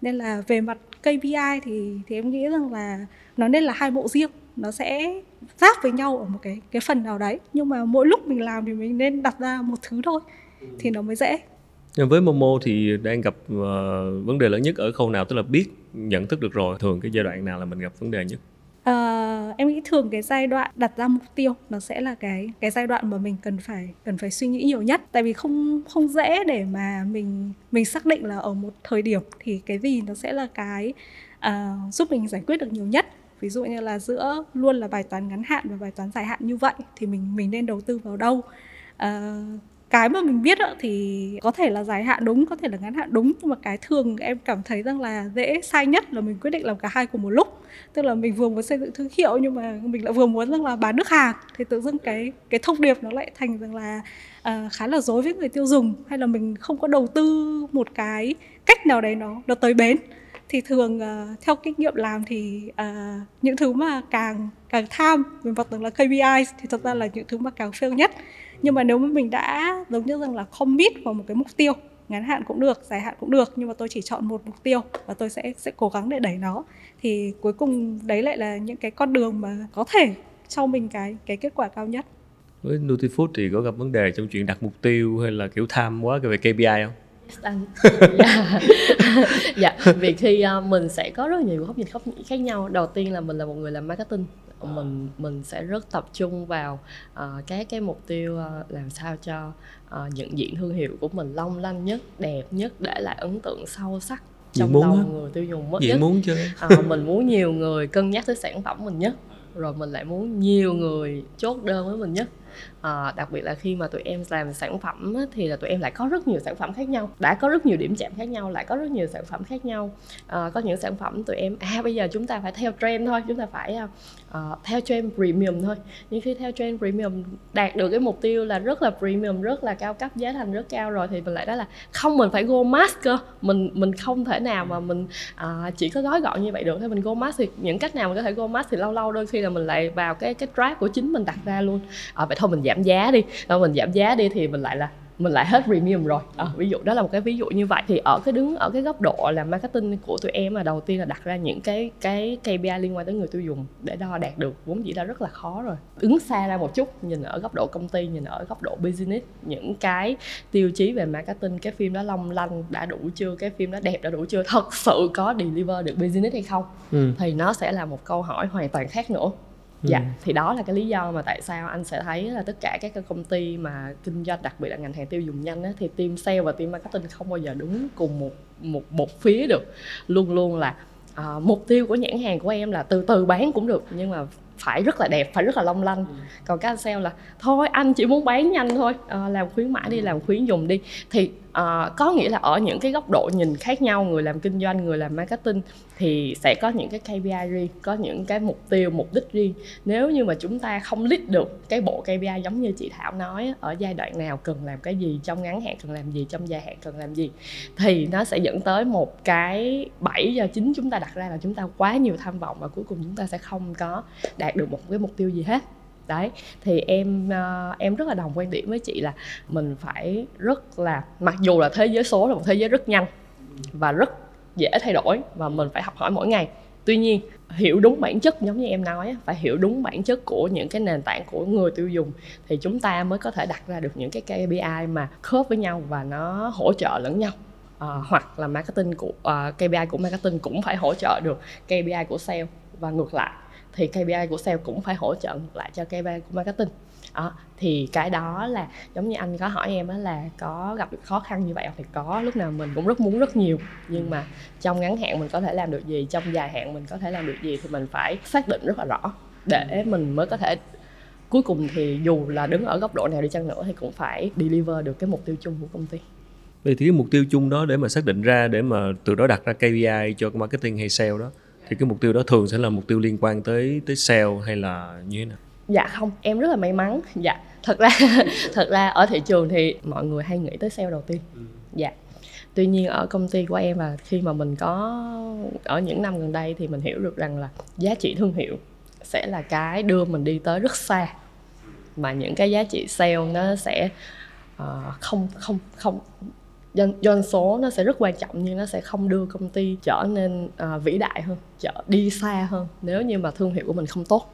Nên là về mặt KPI thì thì em nghĩ rằng là nó nên là hai bộ riêng. Nó sẽ giáp với nhau ở một cái cái phần nào đấy. Nhưng mà mỗi lúc mình làm thì mình nên đặt ra một thứ thôi. Thì nó mới dễ. Ờ, với Momo thì đang gặp uh, vấn đề lớn nhất ở khâu nào? Tức là biết nhận thức được rồi thường cái giai đoạn nào là mình gặp vấn đề nhất? Uh, em nghĩ thường cái giai đoạn đặt ra mục tiêu nó sẽ là cái cái giai đoạn mà mình cần phải cần phải suy nghĩ nhiều nhất. Tại vì không không dễ để mà mình mình xác định là ở một thời điểm thì cái gì nó sẽ là cái uh, giúp mình giải quyết được nhiều nhất. Ví dụ như là giữa luôn là bài toán ngắn hạn và bài toán dài hạn như vậy thì mình mình nên đầu tư vào đâu? Uh, cái mà mình biết thì có thể là dài hạn đúng có thể là ngắn hạn đúng nhưng mà cái thường em cảm thấy rằng là dễ sai nhất là mình quyết định làm cả hai cùng một lúc. Tức là mình vừa muốn xây dựng thương hiệu nhưng mà mình lại vừa muốn rằng là bán nước hàng. Thì tự dưng cái cái thông điệp nó lại thành rằng là uh, khá là dối với người tiêu dùng hay là mình không có đầu tư một cái cách nào đấy nó nó tới bến. Thì thường uh, theo kinh nghiệm làm thì uh, những thứ mà càng càng tham về mặt là KPI thì thật ra là những thứ mà càng fail nhất nhưng mà nếu mà mình đã giống như rằng là commit vào một cái mục tiêu ngắn hạn cũng được dài hạn cũng được nhưng mà tôi chỉ chọn một mục tiêu và tôi sẽ sẽ cố gắng để đẩy nó thì cuối cùng đấy lại là những cái con đường mà có thể cho mình cái cái kết quả cao nhất. Với Nutifood thì có gặp vấn đề trong chuyện đặt mục tiêu hay là kiểu tham quá về KPI không? dạ. dạ. Vì khi uh, mình sẽ có rất nhiều góc nhìn khác nhau. Đầu tiên là mình là một người làm marketing mình mình sẽ rất tập trung vào uh, các cái mục tiêu uh, làm sao cho uh, nhận diện thương hiệu của mình long lanh nhất đẹp nhất để lại ấn tượng sâu sắc trong lòng á. người tiêu dùng mất nhất. muốn chứ. À, mình muốn nhiều người cân nhắc tới sản phẩm mình nhất rồi mình lại muốn nhiều người chốt đơn với mình nhất à, đặc biệt là khi mà tụi em làm sản phẩm thì là tụi em lại có rất nhiều sản phẩm khác nhau đã có rất nhiều điểm chạm khác nhau lại có rất nhiều sản phẩm khác nhau. À, có những sản phẩm tụi em à bây giờ chúng ta phải theo trend thôi chúng ta phải à, ờ, theo trend premium thôi. Nhưng khi theo trend premium đạt được cái mục tiêu là rất là premium rất là cao cấp giá thành rất cao rồi thì mình lại đó là không mình phải go mass cơ. Mình mình không thể nào mà mình à, chỉ có gói gọn như vậy được. Thì mình go mass thì những cách nào mình có thể go mass thì lâu lâu đôi khi là mình lại vào cái cái draft của chính mình đặt ra luôn. À, vậy thôi mình giảm giá đi. Đâu mình giảm giá đi thì mình lại là mình lại hết premium rồi. À, ví dụ đó là một cái ví dụ như vậy. Thì ở cái đứng ở cái góc độ là marketing của tụi em là đầu tiên là đặt ra những cái cái KPI liên quan tới người tiêu dùng để đo đạt được vốn dĩ đã rất là khó rồi. Đứng xa ra một chút nhìn ở góc độ công ty nhìn ở góc độ business những cái tiêu chí về marketing cái phim đó long lanh đã đủ chưa cái phim đó đẹp đã đủ chưa thật sự có deliver được business hay không? Ừ. thì nó sẽ là một câu hỏi hoàn toàn khác nữa dạ ừ. thì đó là cái lý do mà tại sao anh sẽ thấy là tất cả các cái công ty mà kinh doanh đặc biệt là ngành hàng tiêu dùng nhanh á, thì team sale và team marketing không bao giờ đứng cùng một một một phía được luôn luôn là uh, mục tiêu của nhãn hàng của em là từ từ bán cũng được nhưng mà phải rất là đẹp phải rất là long lanh ừ. còn các anh sale là thôi anh chỉ muốn bán nhanh thôi à, làm khuyến mãi đi làm khuyến dùng đi thì à, có nghĩa là ở những cái góc độ nhìn khác nhau người làm kinh doanh người làm marketing thì sẽ có những cái KPI riêng có những cái mục tiêu mục đích riêng. Nếu như mà chúng ta không list được cái bộ KPI giống như chị Thảo nói ở giai đoạn nào cần làm cái gì trong ngắn hạn cần làm gì trong dài hạn cần làm gì thì nó sẽ dẫn tới một cái bẫy do chính chúng ta đặt ra là chúng ta quá nhiều tham vọng và cuối cùng chúng ta sẽ không có đạt được một cái mục tiêu gì hết đấy thì em uh, em rất là đồng quan điểm với chị là mình phải rất là mặc dù là thế giới số là một thế giới rất nhanh và rất dễ thay đổi và mình phải học hỏi mỗi ngày. Tuy nhiên hiểu đúng bản chất giống như em nói phải hiểu đúng bản chất của những cái nền tảng của người tiêu dùng thì chúng ta mới có thể đặt ra được những cái KPI mà khớp với nhau và nó hỗ trợ lẫn nhau. À, hoặc là marketing của ờ, uh, KPI của marketing cũng phải hỗ trợ được KPI của sale và ngược lại thì KPI của sale cũng phải hỗ trợ lại cho KPI của marketing. Đó, thì cái đó là giống như anh có hỏi em á là có gặp khó khăn như vậy thì có lúc nào mình cũng rất muốn rất nhiều nhưng mà trong ngắn hạn mình có thể làm được gì trong dài hạn mình có thể làm được gì thì mình phải xác định rất là rõ để mình mới có thể cuối cùng thì dù là đứng ở góc độ nào đi chăng nữa thì cũng phải deliver được cái mục tiêu chung của công ty. Vậy thì cái mục tiêu chung đó để mà xác định ra để mà từ đó đặt ra KPI cho marketing hay sale đó thì cái mục tiêu đó thường sẽ là mục tiêu liên quan tới tới sale hay là như thế nào? Dạ không em rất là may mắn. Dạ thật ra thật ra ở thị trường thì mọi người hay nghĩ tới sale đầu tiên. Ừ. dạ. Tuy nhiên ở công ty của em và khi mà mình có ở những năm gần đây thì mình hiểu được rằng là giá trị thương hiệu sẽ là cái đưa mình đi tới rất xa. Mà những cái giá trị sale nó sẽ uh, không không không doanh, doanh số nó sẽ rất quan trọng nhưng nó sẽ không đưa công ty trở nên uh, vĩ đại hơn trở đi xa hơn nếu như mà thương hiệu của mình không tốt.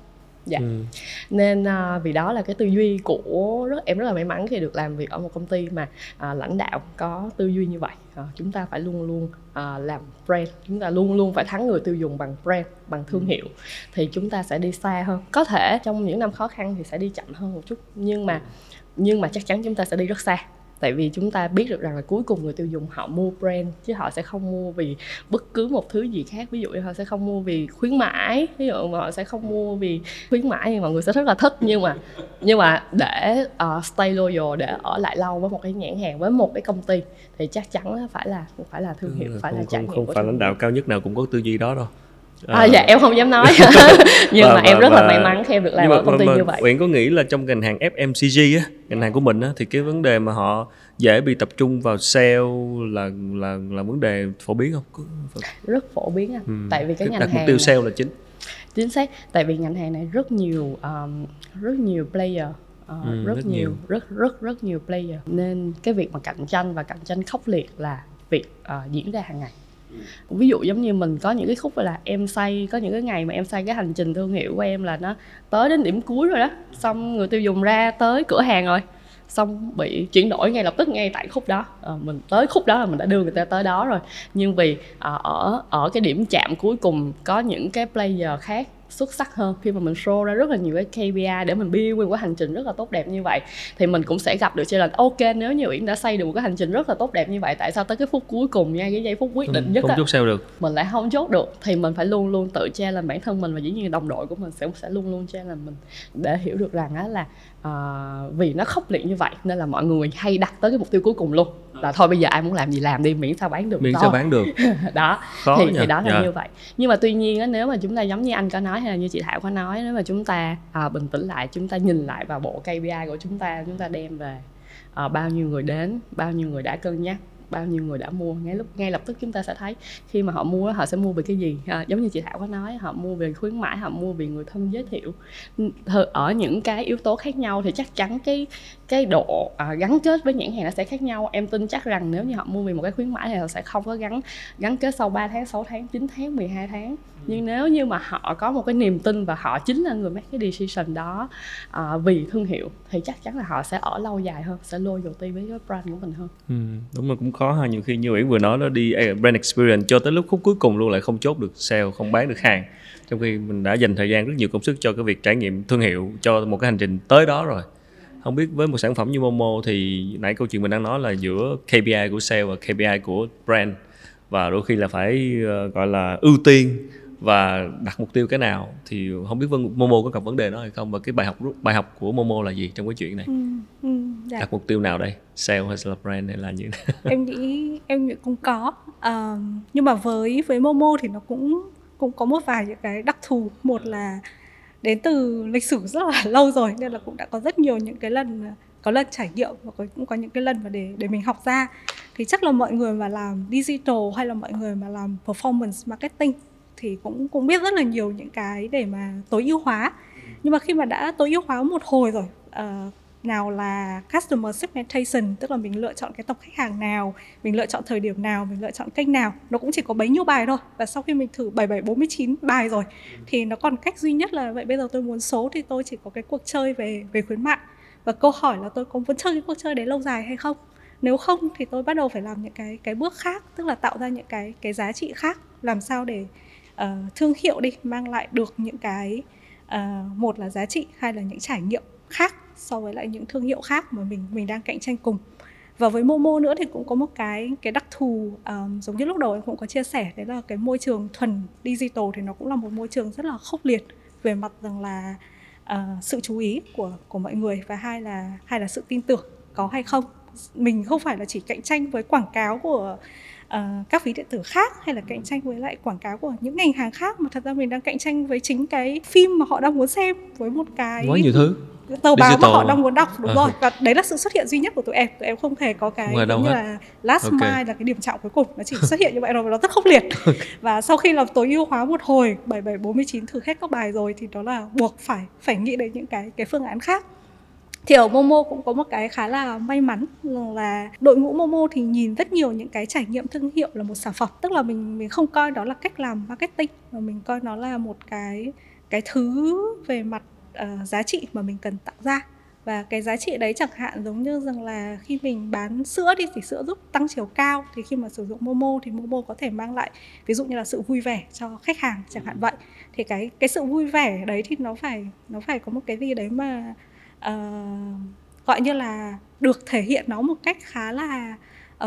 Dạ. Ừ. nên uh, vì đó là cái tư duy của rất em rất là may mắn khi được làm việc ở một công ty mà uh, lãnh đạo có tư duy như vậy. Uh, chúng ta phải luôn luôn uh, làm brand chúng ta luôn luôn phải thắng người tiêu dùng bằng brand bằng thương ừ. hiệu thì chúng ta sẽ đi xa hơn. Có thể trong những năm khó khăn thì sẽ đi chậm hơn một chút nhưng mà nhưng mà chắc chắn chúng ta sẽ đi rất xa tại vì chúng ta biết được rằng là cuối cùng người tiêu dùng họ mua brand chứ họ sẽ không mua vì bất cứ một thứ gì khác. Ví dụ như họ sẽ không mua vì khuyến mãi ví dụ mà họ sẽ không mua vì khuyến mãi nhưng mọi người sẽ rất là thích. Nhưng mà nhưng mà để uh, stay loyal để ở lại lâu với một cái nhãn hàng với một cái công ty thì chắc chắn phải là phải là thương hiệu phải không, là trải nghiệm không phải lãnh đạo cao nhất nào cũng có tư duy đó đâu À, à, dạ em không dám nói. Nhưng và, mà em rất và, là may mắn khi em được làm ở công ty mà, như vậy. Uyển có nghĩ là trong ngành hàng FMCG á ngành hàng của mình á thì cái vấn đề mà họ dễ bị tập trung vào sale là là là vấn đề phổ biến không? Rất phổ biến anh. Ừ. tại vì cái ngành đặt hàng mục tiêu sale là chính. Chính xác. Tại vì ngành hàng này rất nhiều um, rất nhiều player. Uh, ừ, rất, rất nhiều, nhiều. rất rất rất nhiều player. Nên cái việc mà cạnh tranh và cạnh tranh khốc liệt là việc uh, diễn ra hàng ngày ví dụ giống như mình có những cái khúc là em xây có những cái ngày mà em xây cái hành trình thương hiệu của em là nó tới đến điểm cuối rồi đó. Xong người tiêu dùng ra tới cửa hàng rồi xong bị chuyển đổi ngay lập tức ngay tại khúc đó. À, mình tới khúc đó là mình đã đưa người ta tới đó rồi. Nhưng vì à, ở ở cái điểm chạm cuối cùng có những cái player khác xuất sắc hơn. Khi mà mình show ra rất là nhiều cái KPI để mình build nguyên cái hành trình rất là tốt đẹp như vậy thì mình cũng sẽ gặp được challenge ok nếu như Uyển đã xây được một cái hành trình rất là tốt đẹp như vậy tại sao tới cái phút cuối cùng nha cái giây phút quyết định nhất không chốt sao được. mình lại không chốt được thì mình phải luôn luôn tự challenge bản thân mình và dĩ nhiên đồng đội của mình sẽ sẽ luôn luôn challenge mình để hiểu được rằng á là uh, vì nó khốc liệt như vậy nên là mọi người hay đặt tới cái mục tiêu cuối cùng luôn là thôi bây giờ ai muốn làm gì làm đi miễn sao bán được miễn sao bán được đó Khó thì, thì đó là yeah. Dạ. như vậy nhưng mà tuy nhiên á, nếu mà chúng ta giống như anh có nói hay là như chị thảo có nói nếu mà chúng ta à, bình tĩnh lại chúng ta nhìn lại vào bộ KPI của chúng ta chúng ta đem về à, bao nhiêu người đến bao nhiêu người đã cân nhắc bao nhiêu người đã mua ngay lúc ngay lập tức chúng ta sẽ thấy khi mà họ mua họ sẽ mua vì cái gì à, giống như chị thảo có nói họ mua vì khuyến mãi họ mua vì người thân giới thiệu ở những cái yếu tố khác nhau thì chắc chắn cái cái độ à, gắn kết với nhãn hàng nó sẽ khác nhau. Em tin chắc rằng nếu như họ mua vì một cái khuyến mãi thì họ sẽ không có gắn gắn kết sau 3 tháng 6 tháng 9 tháng 12 tháng. Nhưng nếu như mà họ có một cái niềm tin và họ chính là người make cái decision đó à, vì thương hiệu thì chắc chắn là họ sẽ ở lâu dài hơn sẽ loyalty với cái brand của mình hơn. Ừ, đúng là cũng khó ha. Nhiều khi như Uyển vừa nói đó đi à, brand experience cho tới lúc khúc cuối cùng luôn lại không chốt được sale không bán được hàng. Trong khi mình đã dành thời gian rất nhiều công sức cho cái việc trải nghiệm thương hiệu cho một cái hành trình tới đó rồi không biết với một sản phẩm như Momo thì nãy câu chuyện mình đang nói là giữa KPI của sale và KPI của brand. Và đôi khi là phải uh, gọi là ưu tiên và đặt mục tiêu cái nào. Thì không biết vân Momo có gặp vấn đề đó hay không? Và cái bài học bài học của Momo là gì trong cái chuyện này? Ừ, ừ, dạ. đặt mục tiêu nào đây? Sale hay là brand hay là như em nghĩ em nghĩ cũng có. Uh, nhưng mà với với Momo thì nó cũng cũng có một vài những cái đặc thù. Một là đến từ lịch sử rất là lâu rồi nên là cũng đã có rất nhiều những cái lần có lần trải nghiệm và cũng có những cái lần mà để để mình học ra. Thì chắc là mọi người mà làm digital hay là mọi người mà làm performance marketing thì cũng cũng biết rất là nhiều những cái để mà tối ưu hóa. Nhưng mà khi mà đã tối ưu hóa một hồi rồi uh, nào là customer segmentation tức là mình lựa chọn cái tập khách hàng nào mình lựa chọn thời điểm nào mình lựa chọn kênh nào. Nó cũng chỉ có bấy nhiêu bài thôi. Và sau khi mình thử 7749 bài rồi thì nó còn cách duy nhất là vậy bây giờ tôi muốn số thì tôi chỉ có cái cuộc chơi về về khuyến mại. Và câu hỏi là tôi có muốn chơi cái cuộc chơi đấy lâu dài hay không? Nếu không thì tôi bắt đầu phải làm những cái cái bước khác tức là tạo ra những cái cái giá trị khác làm sao để uh, thương hiệu đi mang lại được những cái uh, một là giá trị hai là những trải nghiệm khác so với lại những thương hiệu khác mà mình mình đang cạnh tranh cùng. Và với Momo nữa thì cũng có một cái cái đặc thù um, giống như lúc đầu em cũng có chia sẻ đấy là cái môi trường thuần digital thì nó cũng là một môi trường rất là khốc liệt về mặt rằng là uh, sự chú ý của của mọi người và hai là hai là sự tin tưởng có hay không. Mình không phải là chỉ cạnh tranh với quảng cáo của uh, các ví điện tử khác hay là cạnh tranh với lại quảng cáo của những ngành hàng khác mà thật ra mình đang cạnh tranh với chính cái phim mà họ đang muốn xem với một cái quá nhiều thứ tờ báo mà họ đang muốn đọc đúng à. rồi. Và đấy là sự xuất hiện duy nhất của tụi em. Tụi em không hề có cái như hết. là last okay. mile là cái điểm trọng cuối cùng. Nó chỉ xuất hiện như vậy rồi và nó rất khốc liệt. Và sau khi làm tối ưu hóa một hồi 7749 thử hết các bài rồi thì đó là buộc phải phải nghĩ đến những cái cái phương án khác. Thì ở Momo cũng có một cái khá là may mắn là đội ngũ Momo thì nhìn rất nhiều những cái trải nghiệm thương hiệu là một sản phẩm. Tức là mình mình không coi đó là cách làm marketing mà mình coi nó là một cái cái thứ về mặt uh, giá trị mà mình cần tạo ra. Và cái giá trị đấy chẳng hạn giống như rằng là khi mình bán sữa đi thì sữa giúp tăng chiều cao thì khi mà sử dụng Momo thì Momo có thể mang lại ví dụ như là sự vui vẻ cho khách hàng chẳng hạn vậy. Thì cái cái sự vui vẻ đấy thì nó phải nó phải có một cái gì đấy mà uh, gọi như là được thể hiện nó một cách khá là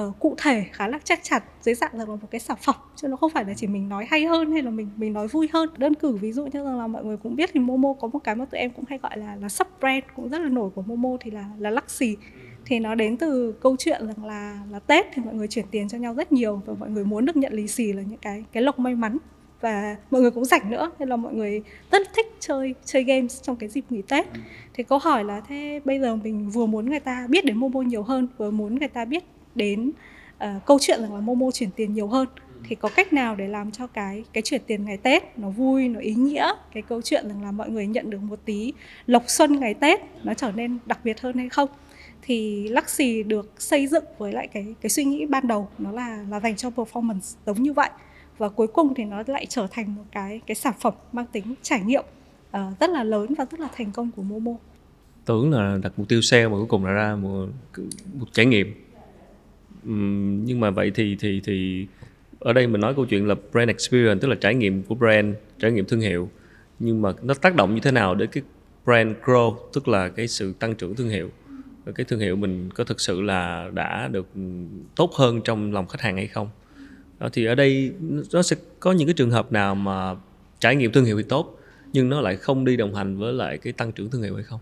uh, cụ thể khá là chắc chắn dưới dạng là một cái sản phẩm chứ nó không phải là chỉ mình nói hay hơn hay là mình mình nói vui hơn. Đơn cử ví dụ như rằng là mọi người cũng biết thì Momo có một cái mà tụi em cũng hay gọi là là sub brand cũng rất là nổi của Momo thì là là Luxy. Thì nó đến từ câu chuyện rằng là là Tết thì mọi người chuyển tiền cho nhau rất nhiều và mọi người muốn được nhận lì xì là những cái cái lộc may mắn. Và mọi người cũng rảnh nữa nên là mọi người rất thích chơi chơi games trong cái dịp nghỉ Tết. Thì câu hỏi là thế bây giờ mình vừa muốn người ta biết đến Momo nhiều hơn vừa muốn người ta biết đến uh, câu chuyện rằng là Momo chuyển tiền nhiều hơn. Thì có cách nào để làm cho cái cái chuyển tiền ngày Tết nó vui nó ý nghĩa? Cái câu chuyện rằng là mọi người nhận được một tí lộc xuân ngày Tết nó trở nên đặc biệt hơn hay không? Thì Luxy được xây dựng với lại cái cái suy nghĩ ban đầu nó là là dành cho performance giống như vậy. Và cuối cùng thì nó lại trở thành một cái cái sản phẩm mang tính trải nghiệm uh, rất là lớn và rất là thành công của Momo. Tưởng là đặt mục tiêu sale mà cuối cùng là ra một, một trải nghiệm nhưng mà vậy thì thì thì ở đây mình nói câu chuyện là brand experience tức là trải nghiệm của brand trải nghiệm thương hiệu. Nhưng mà nó tác động như thế nào đến cái brand grow tức là cái sự tăng trưởng thương hiệu? Cái thương hiệu mình có thực sự là đã được tốt hơn trong lòng khách hàng hay không? Đó, thì ở đây nó sẽ có những cái trường hợp nào mà trải nghiệm thương hiệu thì tốt nhưng nó lại không đi đồng hành với lại cái tăng trưởng thương hiệu hay không?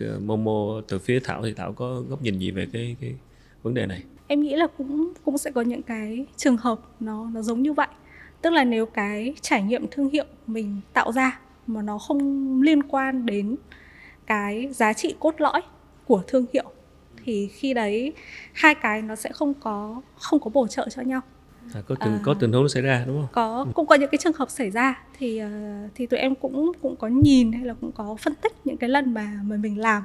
Ờ, Momo từ phía Thảo thì Thảo có góc nhìn gì về cái cái vấn đề này? Em nghĩ là cũng cũng sẽ có những cái trường hợp nó nó giống như vậy. Tức là nếu cái trải nghiệm thương hiệu mình tạo ra mà nó không liên quan đến cái giá trị cốt lõi của thương hiệu thì khi đấy hai cái nó sẽ không có không có bổ trợ cho nhau. À, có tình à, có tình huống nó xảy ra đúng không? Có cũng có những cái trường hợp xảy ra thì uh, thì tụi em cũng cũng có nhìn hay là cũng có phân tích những cái lần mà mà mình làm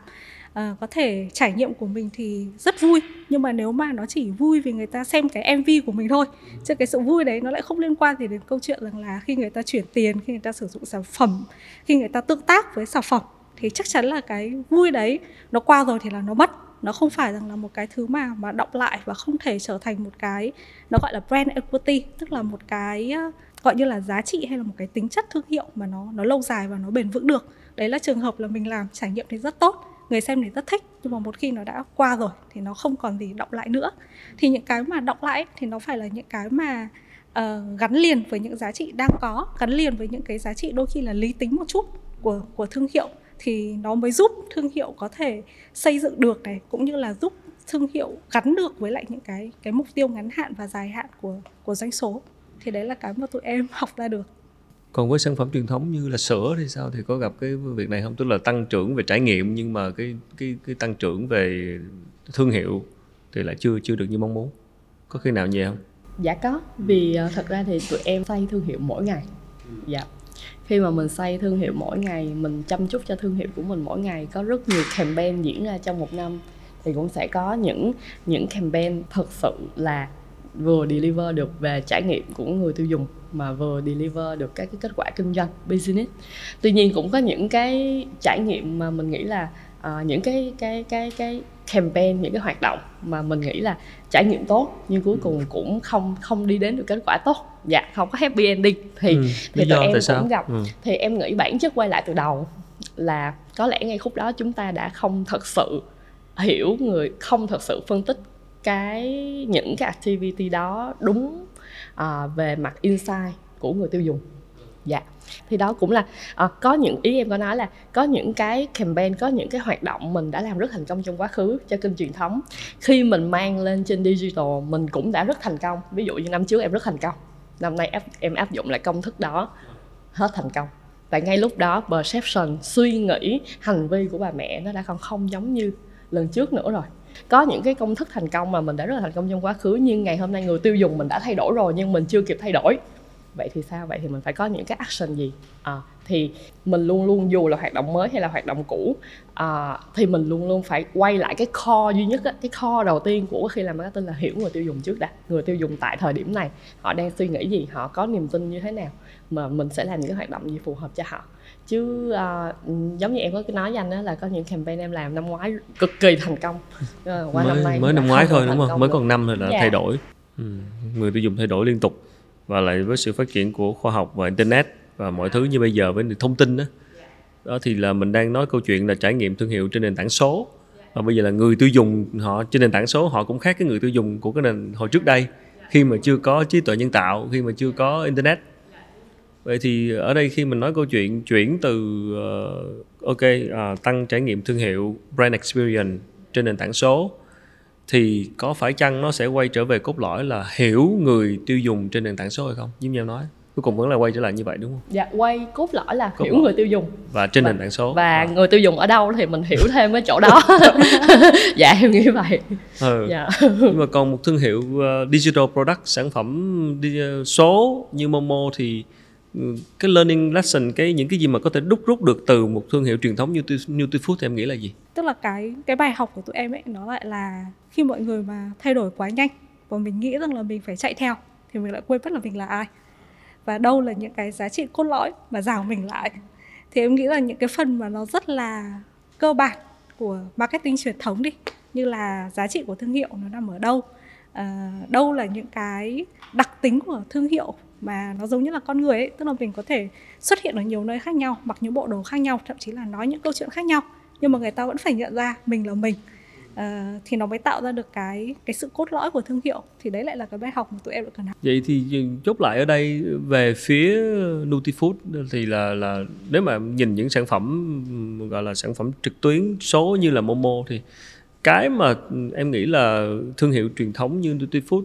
Ờ, có thể trải nghiệm của mình thì rất vui. Nhưng mà nếu mà nó chỉ vui vì người ta xem cái mv của mình thôi, chứ cái sự vui đấy nó lại không liên quan gì đến câu chuyện rằng là khi người ta chuyển tiền, khi người ta sử dụng sản phẩm, khi người ta tương tác với sản phẩm, thì chắc chắn là cái vui đấy nó qua rồi thì là nó mất. Nó không phải rằng là một cái thứ mà mà động lại và không thể trở thành một cái, nó gọi là brand equity, tức là một cái ờ, gọi như là giá trị hay là một cái tính chất thương hiệu mà nó nó lâu dài và nó bền vững được. Đấy là trường hợp là mình làm, trải nghiệm thì rất tốt người xem thì rất thích nhưng mà một khi nó đã qua rồi thì nó không còn gì động lại nữa. Thì những cái mà động lại thì nó phải là những cái mà uh, gắn liền với những giá trị đang có gắn liền với những cái giá trị đôi khi là lý tính một chút của của thương hiệu thì nó mới giúp thương hiệu có thể xây dựng được này cũng như là giúp thương hiệu gắn được với lại những cái cái mục tiêu ngắn hạn và dài hạn của của doanh số. Thì đấy là cái mà tụi em học ra được còn với sản phẩm truyền thống như là sữa thì sao? Thì có gặp cái việc này không? Tức là tăng trưởng về trải nghiệm nhưng mà cái cái cái tăng trưởng về thương hiệu thì lại chưa chưa được như mong muốn. Có khi nào vậy không? Dạ có, vì ờ, thật ra thì tụi em xây thương hiệu mỗi ngày. Dạ. Khi mà mình xây thương hiệu mỗi ngày, mình chăm chút cho thương hiệu của mình mỗi ngày, có rất nhiều campaign diễn ra trong một năm, thì cũng sẽ có những những campaign thật sự là vừa deliver được về trải nghiệm của người tiêu dùng mà vừa deliver được các cái kết quả kinh doanh business tuy nhiên cũng có những cái trải nghiệm mà mình nghĩ là uh, những cái cái cái cái campaign những cái hoạt động mà mình nghĩ là trải nghiệm tốt nhưng cuối cùng cũng không không đi đến được kết quả tốt dạ không có happy ending thì ừ. thì tụi em cũng sao? gặp ừ. thì em nghĩ bản chất quay lại từ đầu là có lẽ ngay khúc đó chúng ta đã không thật sự hiểu người không thật sự phân tích cái những cái activity đó đúng uh, về mặt insight của người tiêu dùng. Dạ. Thì đó cũng là à, có những ý em có nói là có những cái campaign có những cái hoạt động mình đã làm rất thành công trong quá khứ cho kênh truyền thống. Khi mình mang lên trên digital mình cũng đã rất thành công. Ví dụ như năm trước em rất thành công. Năm nay em áp dụng lại công thức đó hết thành công. Và ngay lúc đó perception suy nghĩ hành vi của bà mẹ nó đã còn không giống như lần trước nữa rồi có những cái công thức thành công mà mình đã rất là thành công trong quá khứ nhưng ngày hôm nay người tiêu dùng mình đã thay đổi rồi nhưng mình chưa kịp thay đổi. Vậy thì sao? Vậy thì mình phải có những cái action gì? À, thì mình luôn luôn dù là hoạt động mới hay là hoạt động cũ à, thì mình luôn luôn phải quay lại cái core duy nhất á, cái core đầu tiên của khi làm marketing là hiểu người tiêu dùng trước đã. Người tiêu dùng tại thời điểm này họ đang suy nghĩ gì? Họ có niềm tin như thế nào? Mà mình sẽ làm những cái hoạt động gì phù hợp cho họ? Chứ uh, giống như em có nói với anh đó là có những campaign em làm năm ngoái cực kỳ thành công. Uh, qua mới, năm nay mới năm ngoái thôi đúng không? mới còn năm rồi đã dạ. thay đổi. Ừ. người tiêu dùng thay đổi liên tục. Và lại với sự phát triển của khoa học và internet và mọi thứ như bây giờ với thông tin đó đó thì là mình đang nói câu chuyện là trải nghiệm thương hiệu trên nền tảng số. Và bây giờ là người tiêu dùng họ trên nền tảng số họ cũng khác cái người tiêu dùng của cái nền hồi trước đây. Khi mà chưa có trí tuệ nhân tạo khi mà chưa có internet vậy thì ở đây khi mình nói câu chuyện chuyển từ uh, ok uh, tăng trải nghiệm thương hiệu brand experience trên nền tảng số thì có phải chăng nó sẽ quay trở về cốt lõi là hiểu người tiêu dùng trên nền tảng số hay không? Như em nói cuối cùng vẫn là quay trở lại như vậy đúng không? Dạ quay cốt lõi là cốt hiểu lõi. người tiêu dùng và trên và, nền tảng số và à. người tiêu dùng ở đâu thì mình hiểu thêm cái chỗ đó. dạ em nghĩ vậy. Ừ. Dạ. Nhưng mà còn một thương hiệu uh, digital product sản phẩm uh, số như Momo thì cái learning lesson cái những cái gì mà có thể đúc rút được từ một thương hiệu truyền thống như Nutifood thì em nghĩ là gì? tức là cái cái bài học của tụi em ấy nó lại là khi mọi người mà thay đổi quá nhanh và mình nghĩ rằng là mình phải chạy theo thì mình lại quên mất là mình là ai và đâu là những cái giá trị cốt lõi mà rào mình lại thì em nghĩ là những cái phần mà nó rất là cơ bản của marketing truyền thống đi như là giá trị của thương hiệu nó nằm ở đâu à, đâu là những cái đặc tính của thương hiệu mà nó giống như là con người ấy tức là mình có thể xuất hiện ở nhiều nơi khác nhau mặc những bộ đồ khác nhau thậm chí là nói những câu chuyện khác nhau. Nhưng mà người ta vẫn phải nhận ra mình là mình. Uh, thì nó mới tạo ra được cái cái sự cốt lõi của thương hiệu. Thì đấy lại là cái bài học mà tụi em được cần học. Vậy thì chốt lại ở đây về phía Nutifood thì là là nếu mà nhìn những sản phẩm gọi là sản phẩm trực tuyến số như là Momo thì cái mà em nghĩ là thương hiệu truyền thống như Nutifood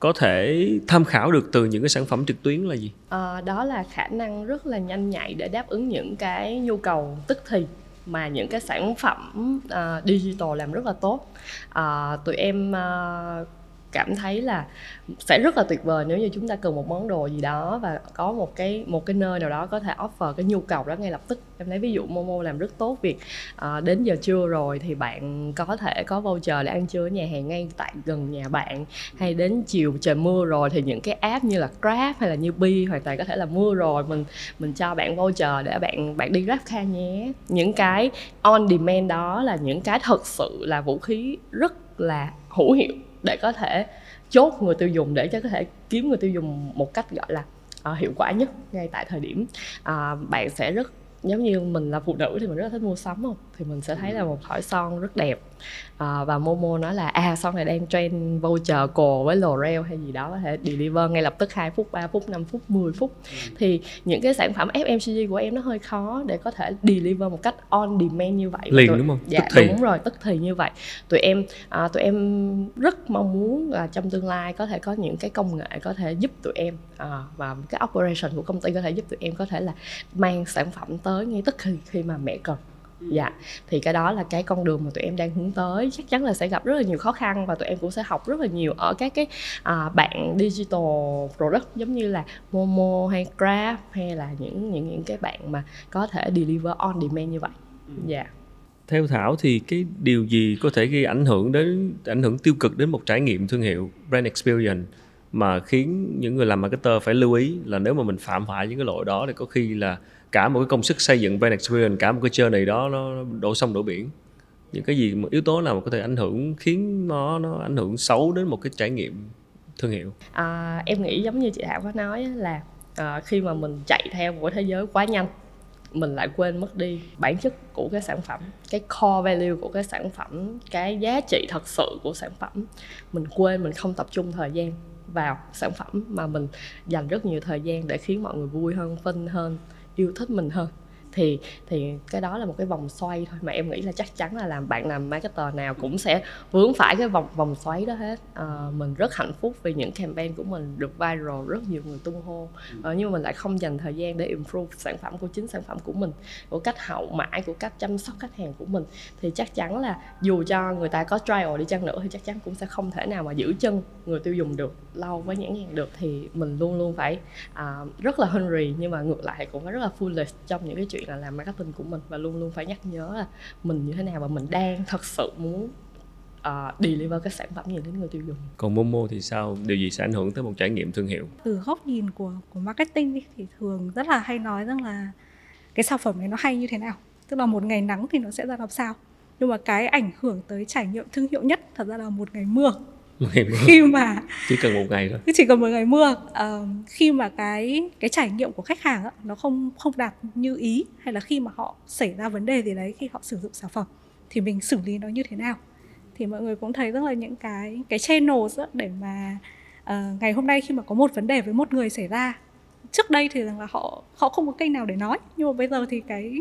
có thể tham khảo được từ những cái sản phẩm trực tuyến là gì? À, đó là khả năng rất là nhanh nhạy để đáp ứng những cái nhu cầu tức thì mà những cái sản phẩm uh, digital làm rất là tốt uh, tụi em uh, cảm thấy là sẽ rất là tuyệt vời nếu như chúng ta cần một món đồ gì đó và có một cái một cái nơi nào đó có thể offer cái nhu cầu đó ngay lập tức. Em lấy ví dụ Momo làm rất tốt việc à, đến giờ trưa rồi thì bạn có thể có voucher để ăn trưa ở nhà hàng ngay tại gần nhà bạn hay đến chiều trời mưa rồi thì những cái app như là Grab hay là như Bi hoàn toàn có thể là mưa rồi. Mình mình cho bạn voucher để bạn bạn đi Grab car nhé. Những cái on demand đó là những cái thật sự là vũ khí rất là hữu hiệu để có thể chốt người tiêu dùng để cho có thể kiếm người tiêu dùng một cách gọi là uh, hiệu quả nhất ngay tại thời điểm. Uh, bạn sẽ rất giống như mình là phụ nữ thì mình rất là thích mua sắm không? Thì mình sẽ thấy là một thỏi son rất đẹp à, và Momo nói là à son này đang trend voucher cồ với L'Oreal hay gì đó có thể deliver ngay lập tức 2 phút 3 phút 5 phút 10 phút. Ừ. thì những cái sản phẩm FMCG của em nó hơi khó để có thể deliver một cách on demand như vậy. Liền tụi, đúng không? Dạ tức thì. đúng rồi tức thì như vậy. Tụi em à, tụi em rất mong muốn là trong tương lai có thể có những cái công nghệ có thể giúp tụi em à, và cái operation của công ty có thể giúp tụi em có thể là mang sản phẩm tới ngay tức khi khi mà mẹ cần dạ. Thì cái đó là cái con đường mà tụi em đang hướng tới. Chắc chắn là sẽ gặp rất là nhiều khó khăn và tụi em cũng sẽ học rất là nhiều ở các cái à, bạn digital product giống như là Momo hay Grab hay là những những những cái bạn mà có thể deliver on demand như vậy. Dạ. Theo thảo thì cái điều gì có thể gây ảnh hưởng đến ảnh hưởng tiêu cực đến một trải nghiệm thương hiệu brand experience mà khiến những người làm marketer phải lưu ý là nếu mà mình phạm phải những cái lỗi đó thì có khi là cả một cái công sức xây dựng brand experience cả một cái journey đó nó đổ sông đổ biển. Những cái gì mà yếu tố nào mà có thể ảnh hưởng khiến nó nó ảnh hưởng xấu đến một cái trải nghiệm thương hiệu? À, em nghĩ giống như chị Thảo có nói là à, khi mà mình chạy theo một cái thế giới quá nhanh mình lại quên mất đi bản chất của cái sản phẩm cái core value của cái sản phẩm cái giá trị thật sự của sản phẩm. Mình quên mình không tập trung thời gian vào sản phẩm mà mình dành rất nhiều thời gian để khiến mọi người vui hơn phân hơn, yêu thích mình hơn thì thì cái đó là một cái vòng xoay thôi. Mà em nghĩ là chắc chắn là làm bạn làm marketer nào cũng sẽ vướng phải cái vòng vòng xoáy đó hết. À, mình rất hạnh phúc vì những campaign của mình được viral rất nhiều người tung hô. À, nhưng mà mình lại không dành thời gian để improve sản phẩm của chính sản phẩm của mình của cách hậu mãi của cách chăm sóc khách hàng của mình. Thì chắc chắn là dù cho người ta có trial đi chăng nữa thì chắc chắn cũng sẽ không thể nào mà giữ chân người tiêu dùng được lâu với nhãn hàng được. Thì mình luôn luôn phải à, rất là hungry nhưng mà ngược lại cũng phải rất là foolish trong những cái chuyện là làm marketing của mình và luôn luôn phải nhắc nhớ là mình như thế nào và mình đang thật sự muốn uh, deliver cái sản phẩm gì đến người tiêu dùng. Còn Momo thì sao? Điều gì sẽ ảnh hưởng tới một trải nghiệm thương hiệu? Từ góc nhìn của của marketing thì thường rất là hay nói rằng là cái sản phẩm này nó hay như thế nào. Tức là một ngày nắng thì nó sẽ ra làm sao. Nhưng mà cái ảnh hưởng tới trải nghiệm thương hiệu nhất thật ra là một ngày mưa ngày mưa. khi mà chỉ cần một ngày thôi chỉ cần một ngày mưa uh, khi mà cái cái trải nghiệm của khách hàng á, nó không không đạt như ý hay là khi mà họ xảy ra vấn đề gì đấy khi họ sử dụng sản phẩm thì mình xử lý nó như thế nào thì mọi người cũng thấy rất là những cái cái channels á, để mà uh, ngày hôm nay khi mà có một vấn đề với một người xảy ra trước đây thì rằng là họ họ không có kênh nào để nói nhưng mà bây giờ thì cái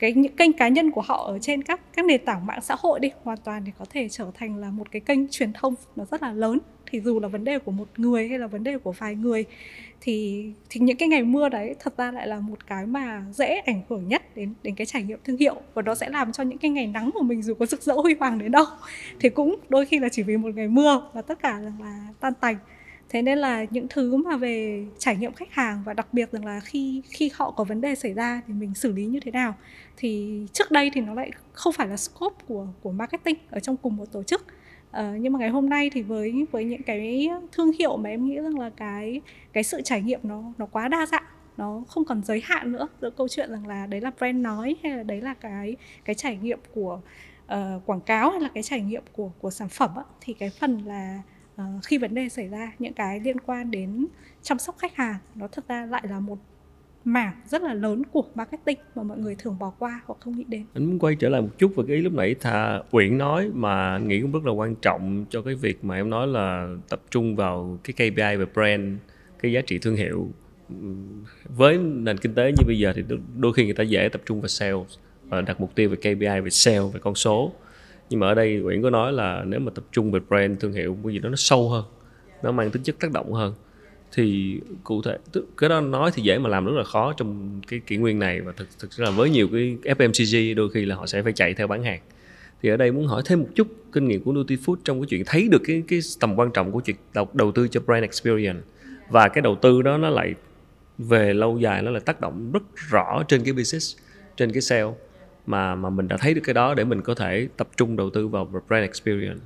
cái những kênh cá nhân của họ ở trên các các nền tảng mạng xã hội đi hoàn toàn thì có thể trở thành là một cái kênh truyền thông nó rất là lớn. Thì dù là vấn đề của một người hay là vấn đề của vài người thì thì những cái ngày mưa đấy thật ra lại là một cái mà dễ ảnh hưởng nhất đến đến cái trải nghiệm thương hiệu. Và nó sẽ làm cho những cái ngày nắng của mình dù có rực rỡ huy hoàng đến đâu thì cũng đôi khi là chỉ vì một ngày mưa và tất cả là, là tan tành thế nên là những thứ mà về trải nghiệm khách hàng và đặc biệt rằng là khi khi họ có vấn đề xảy ra thì mình xử lý như thế nào thì trước đây thì nó lại không phải là scope của của marketing ở trong cùng một tổ chức. Uh, nhưng mà ngày hôm nay thì với với những cái thương hiệu mà em nghĩ rằng là cái cái sự trải nghiệm nó nó quá đa dạng nó không còn giới hạn nữa. Giữa câu chuyện rằng là đấy là brand nói hay là đấy là cái cái trải nghiệm của uh, quảng cáo hay là cái trải nghiệm của của sản phẩm á, thì cái phần là uh, khi vấn đề xảy ra những cái liên quan đến chăm sóc khách hàng nó thực ra lại là một mảng rất là lớn của marketing mà mọi người thường bỏ qua hoặc không nghĩ đến. Anh muốn quay trở lại một chút về cái ý lúc nãy thà Uyển nói mà anh nghĩ cũng rất là quan trọng cho cái việc mà em nói là tập trung vào cái KPI về brand, cái giá trị thương hiệu. Với nền kinh tế như bây giờ thì đôi khi người ta dễ tập trung vào sales và đặt mục tiêu về KPI về sale về con số nhưng mà ở đây Nguyễn có nói là nếu mà tập trung về brand thương hiệu cái gì đó nó sâu hơn nó mang tính chất tác động hơn thì cụ thể cái đó nói thì dễ mà làm rất là khó trong cái kỷ nguyên này. Và thực thực sự là với nhiều cái FMCG đôi khi là họ sẽ phải chạy theo bán hàng. Thì ở đây muốn hỏi thêm một chút kinh nghiệm của Nutri Food trong cái chuyện thấy được cái cái tầm quan trọng của chuyện đầu, đầu tư cho brand experience. Và cái đầu tư đó nó lại về lâu dài nó lại tác động rất rõ trên cái business trên cái sale mà mà mình đã thấy được cái đó để mình có thể tập trung đầu tư vào brand experience.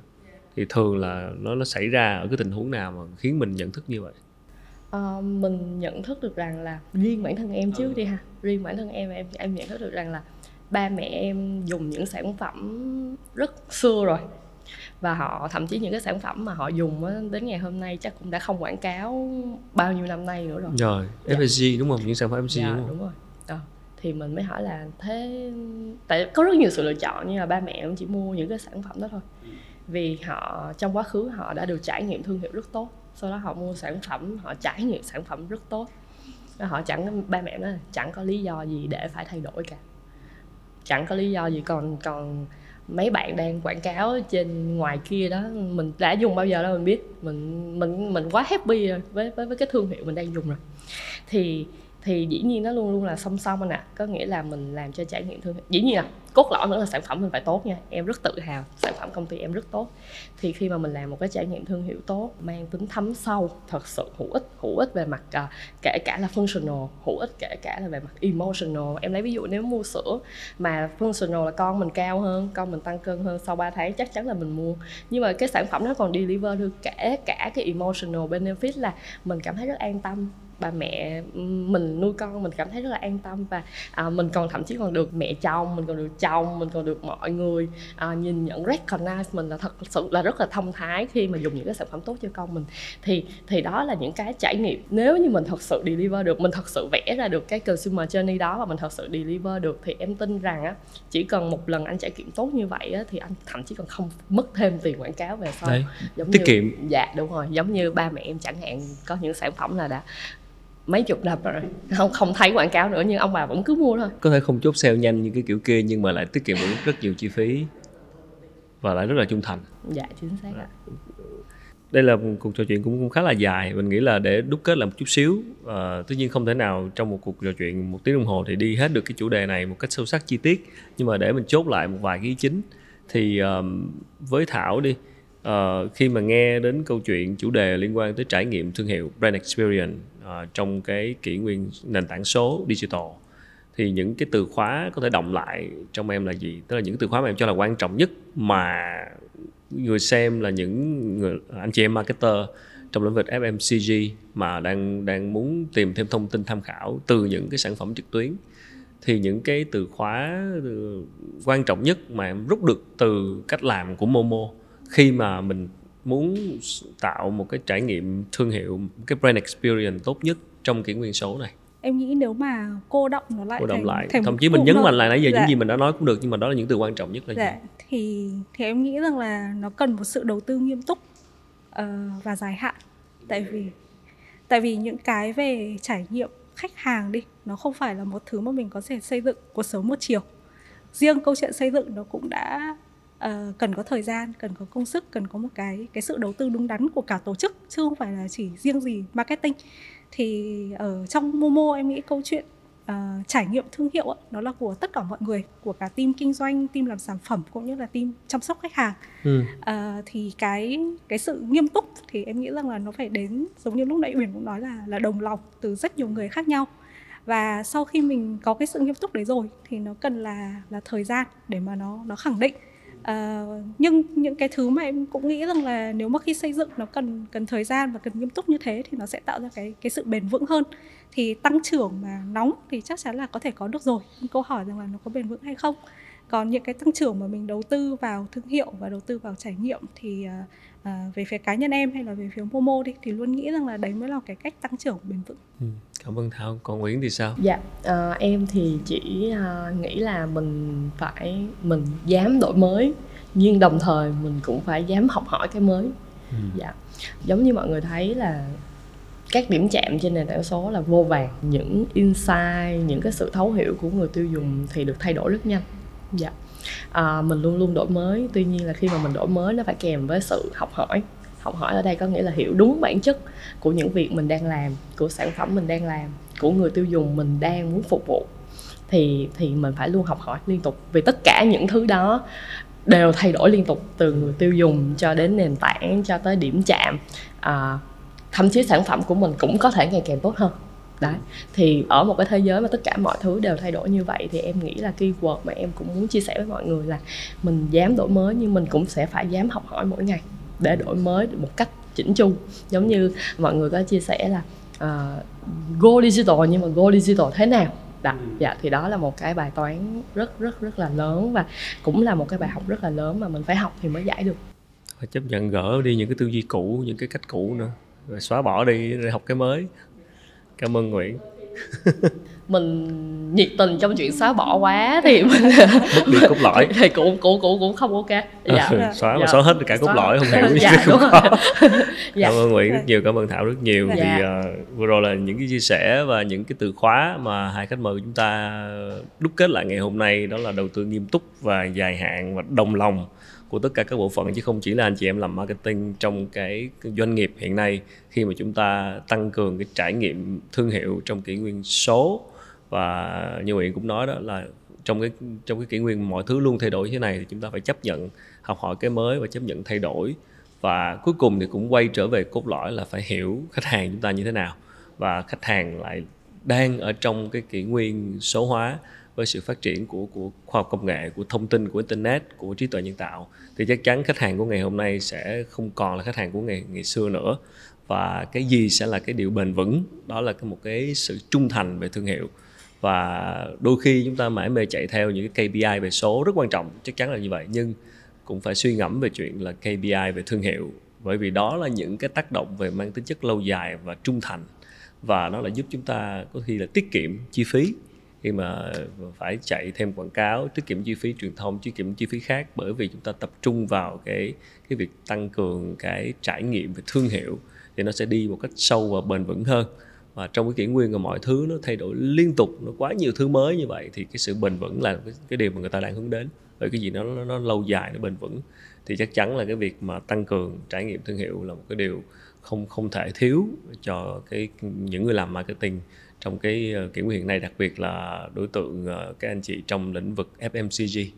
Thì thường là nó nó xảy ra ở cái tình huống nào mà khiến mình nhận thức như vậy? Uh, mình nhận thức được rằng là riêng bản thân em trước ừ. đi ha. Riêng bản thân em em em nhận thức được rằng là ba mẹ em dùng những sản phẩm rất xưa rồi. Và họ thậm chí những cái sản phẩm mà họ dùng á, đến ngày hôm nay chắc cũng đã không quảng cáo bao nhiêu năm nay nữa rồi. Rồi dạ. FSG đúng không? Những sản phẩm FSG dạ, đúng không? đúng rồi. Thì mình mới hỏi là thế tại có rất nhiều sự lựa chọn nhưng mà ba mẹ em chỉ mua những cái sản phẩm đó thôi. Vì họ trong quá khứ họ đã được trải nghiệm thương hiệu rất tốt sau đó họ mua sản phẩm họ trải nghiệm sản phẩm rất tốt. Họ chẳng ba mẹ nói chẳng có lý do gì để phải thay đổi cả. Chẳng có lý do gì còn còn mấy bạn đang quảng cáo trên ngoài kia đó mình đã dùng bao giờ đâu mình biết. Mình mình mình quá happy rồi với với với cái thương hiệu mình đang dùng rồi. Thì thì dĩ nhiên nó luôn luôn là song song anh ạ à. có nghĩa là mình làm cho trải nghiệm thương hiệu dĩ nhiên là cốt lõi vẫn là sản phẩm mình phải tốt nha. Em rất tự hào sản phẩm công ty em rất tốt. Thì khi mà mình làm một cái trải nghiệm thương hiệu tốt mang tính thấm sâu thật sự hữu ích hữu ích về mặt uh, kể cả là functional hữu ích kể cả là về mặt emotional. Em lấy ví dụ nếu mua sữa mà functional là con mình cao hơn con mình tăng cân hơn sau 3 tháng chắc chắn là mình mua. Nhưng mà cái sản phẩm nó còn deliver được cả cả cái emotional benefit là mình cảm thấy rất an tâm. Bà mẹ mình nuôi con mình cảm thấy rất là an tâm và à, mình còn thậm chí còn được mẹ chồng mình còn được chồng mình còn được mọi người à, nhìn nhận recognize mình là thật sự là rất là thông thái khi mà dùng những cái sản phẩm tốt cho con mình. Thì thì đó là những cái trải nghiệm. Nếu như mình thật sự deliver được mình thật sự vẽ ra được cái consumer journey đó và mình thật sự deliver được thì em tin rằng á chỉ cần một lần anh trải nghiệm tốt như vậy á thì anh thậm chí còn không mất thêm tiền quảng cáo về sau. Đấy, giống tiết như, kiệm. Dạ đúng rồi. Giống như ba mẹ em chẳng hạn có những sản phẩm là đã mấy chục năm rồi. Không không thấy quảng cáo nữa nhưng ông bà vẫn cứ mua thôi. Có thể không chốt sale nhanh như cái kiểu kia nhưng mà lại tiết kiệm được rất nhiều chi phí và lại rất là trung thành. Dạ chính xác ạ. Đây là một cuộc trò chuyện cũng, cũng khá là dài. Mình nghĩ là để đúc kết lại một chút xíu uh, tất nhiên không thể nào trong một cuộc trò chuyện một tiếng đồng hồ thì đi hết được cái chủ đề này một cách sâu sắc chi tiết. Nhưng mà để mình chốt lại một vài cái ý chính thì um, với thảo đi uh, khi mà nghe đến câu chuyện chủ đề liên quan tới trải nghiệm thương hiệu brand experience uh, trong cái kỷ nguyên nền tảng số digital. Thì những cái từ khóa có thể động lại trong em là gì? Tức là những từ khóa mà em cho là quan trọng nhất mà người xem là những người anh chị em marketer trong lĩnh vực FMCG mà đang đang muốn tìm thêm thông tin tham khảo từ những cái sản phẩm trực tuyến. Thì những cái từ khóa ừ, quan trọng nhất mà em rút được từ cách làm của Momo khi mà mình muốn tạo một cái trải nghiệm thương hiệu cái brand experience tốt nhất trong kỷ nguyên số này em nghĩ nếu mà cô động nó lại cô động thành, lại thành thậm chí mình nhấn mạnh lại nãy giờ dạ. những gì mình đã nói cũng được nhưng mà đó là những từ quan trọng nhất là dạ. gì thì thì em nghĩ rằng là nó cần một sự đầu tư nghiêm túc ờ, và dài hạn tại vì tại vì những cái về trải nghiệm khách hàng đi nó không phải là một thứ mà mình có thể xây dựng cuộc sống một chiều riêng câu chuyện xây dựng nó cũng đã ờ, cần có thời gian cần có công sức cần có một cái cái sự đầu tư đúng đắn của cả tổ chức chứ không phải là chỉ riêng gì marketing. Thì ở trong Momo em nghĩ câu chuyện ờ, trải nghiệm thương hiệu nó là của tất cả mọi người của cả team kinh doanh team làm sản phẩm cũng như là team chăm sóc khách hàng. Ừ. Ờ, thì cái cái sự nghiêm túc thì em nghĩ rằng là nó phải đến giống như lúc nãy Uyển cũng nói là là đồng lòng từ rất nhiều người khác nhau. Và sau khi mình có cái sự nghiêm túc đấy rồi thì nó cần là là thời gian để mà nó nó khẳng định Ờ, nhưng những cái thứ mà em cũng nghĩ rằng là nếu mà khi xây dựng nó cần cần thời gian và cần nghiêm túc như thế thì nó sẽ tạo ra cái cái sự bền vững hơn. Thì tăng trưởng mà nóng thì chắc chắn là có thể có được rồi. Nhưng câu hỏi rằng là nó có bền vững hay không? Còn những cái tăng trưởng mà mình đầu tư vào thương hiệu và đầu tư vào trải nghiệm thì ờ, à, à, về phía cá nhân em hay là về phía Momo đi thì luôn nghĩ rằng là đấy mới là cái cách tăng trưởng bền vững Ừ. cảm ơn thảo còn nguyễn thì sao Dạ, ờ, em thì chỉ ờ, nghĩ là mình phải mình dám đổi mới nhưng đồng thời mình cũng phải dám học hỏi cái mới. Ừ. Dạ. Giống như mọi người thấy là các điểm chạm trên nền tảng số là vô vàng, những insight, những cái sự thấu hiểu của người tiêu dùng thì được thay đổi rất nhanh. Dạ. À, mình luôn luôn đổi mới, tuy nhiên là khi mà mình đổi mới nó phải kèm với sự học hỏi. Học hỏi ở đây có nghĩa là hiểu đúng bản chất của những việc mình đang làm, của sản phẩm mình đang làm, của người tiêu dùng mình đang muốn phục vụ. Thì thì mình phải luôn học hỏi liên tục vì tất cả những thứ đó đều thay đổi liên tục từ người tiêu dùng cho đến nền tảng cho tới điểm chạm. À, thậm chí sản phẩm của mình cũng có thể ngày càng tốt hơn đấy. Thì ở một cái thế giới mà tất cả mọi thứ đều thay đổi như vậy thì em nghĩ là keyword mà em cũng muốn chia sẻ với mọi người là mình dám đổi mới nhưng mình cũng sẽ phải dám học hỏi mỗi ngày để đổi mới một cách chỉnh chu. Giống như mọi người có chia sẻ là uh, go digital nhưng mà go digital thế nào? Đó, dạ thì đó là một cái bài toán rất rất rất là lớn và cũng là một cái bài học rất là lớn mà mình phải học thì mới giải được. Phải chấp nhận gỡ đi những cái tư duy cũ những cái cách cũ nữa. Rồi xóa bỏ đi để học cái mới cảm ơn nguyễn. Mình nhiệt tình trong chuyện xóa bỏ quá thì mình mất đi cốt lõi thì cũng cũng cũng cũng không ok. Dạ. Ừ, xóa mà Dạ. xóa hết cả cốt Xóa- lõi không hiểu dạ đúng có. rồi. Dạ. cảm ơn Nguyễn rất nhiều cảm ơn Thảo rất nhiều. Dạ. thì ờ, vừa rồi là những cái chia sẻ và những cái từ khóa mà hai khách mời của chúng ta đúc kết lại ngày hôm nay đó là đầu tư nghiêm túc và dài hạn và đồng lòng của tất cả các bộ phận, chứ không chỉ là anh chị em làm marketing trong cái doanh nghiệp hiện nay, khi mà chúng ta tăng cường cái trải nghiệm thương hiệu trong kỷ nguyên số. Và như Nguyễn cũng nói đó, là trong cái trong cái kỷ nguyên mọi thứ luôn thay đổi như thế này thì chúng ta phải chấp nhận học hỏi cái mới và chấp nhận thay đổi. Và cuối cùng thì cũng quay trở về cốt lõi là phải hiểu khách hàng chúng ta như thế nào. Và khách hàng lại đang ở trong cái kỷ nguyên số hóa với sự phát triển của của khoa học công nghệ, của thông tin, của internet, của trí tuệ nhân tạo, thì chắc chắn khách hàng của ngày hôm nay sẽ không còn là khách hàng của ngày ngày xưa nữa. Và cái gì sẽ là cái điều bền vững, đó là cái một cái sự trung thành về thương hiệu. Và đôi khi chúng ta mãi mê chạy theo những cái KPI về số rất quan trọng, chắc chắn là như vậy. Nhưng cũng phải suy ngẫm về chuyện là KPI về thương hiệu, bởi vì đó là những cái tác động về mang tính chất lâu dài và trung thành. Và nó là giúp chúng ta có khi là tiết kiệm chi phí khi mà phải chạy thêm quảng cáo tiết kiệm chi phí truyền thông tiết kiệm chi phí khác bởi vì chúng ta tập trung vào cái cái việc tăng cường cái trải nghiệm về thương hiệu thì nó sẽ đi một cách sâu và bền vững hơn. Và trong cái kỷ nguyên mà mọi thứ nó thay đổi liên tục nó quá nhiều thứ mới như vậy thì cái sự bền vững là cái, cái điều mà người ta đang hướng đến. Bởi cái gì nó, nó nó lâu dài nó bền vững thì chắc chắn là cái việc mà tăng cường trải nghiệm thương hiệu là một cái điều không không thể thiếu cho cái những người làm marketing trong cái ờ, kỷ nguyên hiện nay đặc biệt là đối tượng ờ, các anh chị trong lĩnh vực FMCG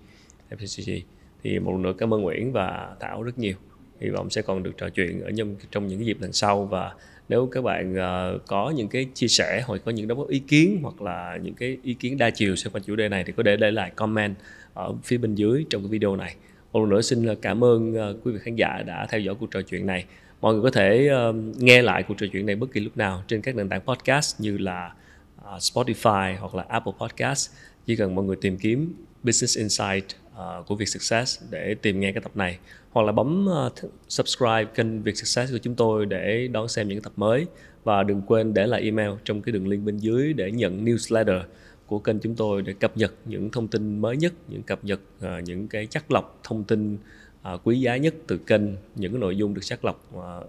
FMCG thì một lần nữa cảm ơn Nguyễn và Thảo rất nhiều. Hy vọng sẽ còn được trò chuyện ở trong trong những cái dịp lần sau. Và nếu các bạn uh, có những cái chia sẻ hoặc có những đóng góp ý kiến hoặc là những cái ý kiến đa chiều xoay quanh chủ đề này thì có thể để lại comment ở phía bên dưới trong cái video này. Một lần nữa xin cảm ơn uh, quý vị khán giả đã theo dõi cuộc trò chuyện này mọi người có thể uh, nghe lại cuộc trò chuyện này bất kỳ lúc nào trên các nền tảng podcast như là uh, Spotify hoặc là Apple Podcast. Chỉ cần mọi người tìm kiếm Business Insight uh, của Việt Success để tìm nghe cái tập này. Hoặc là bấm uh, subscribe kênh Việt Success của chúng tôi để đón xem những tập mới. Và đừng quên để lại email trong cái đường link bên dưới để nhận newsletter của kênh chúng tôi để cập nhật những thông tin mới nhất, những cập nhật uh, những cái chắc lọc thông tin À, quý giá nhất từ kênh, những cái nội dung được xác lọc à,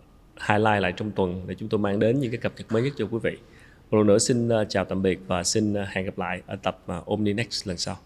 highlight lại trong tuần để chúng tôi mang đến những cái cập nhật mới nhất cho quý vị. Một lần nữa xin à, chào tạm biệt và xin hẹn gặp lại ở tập Omni Next lần sau.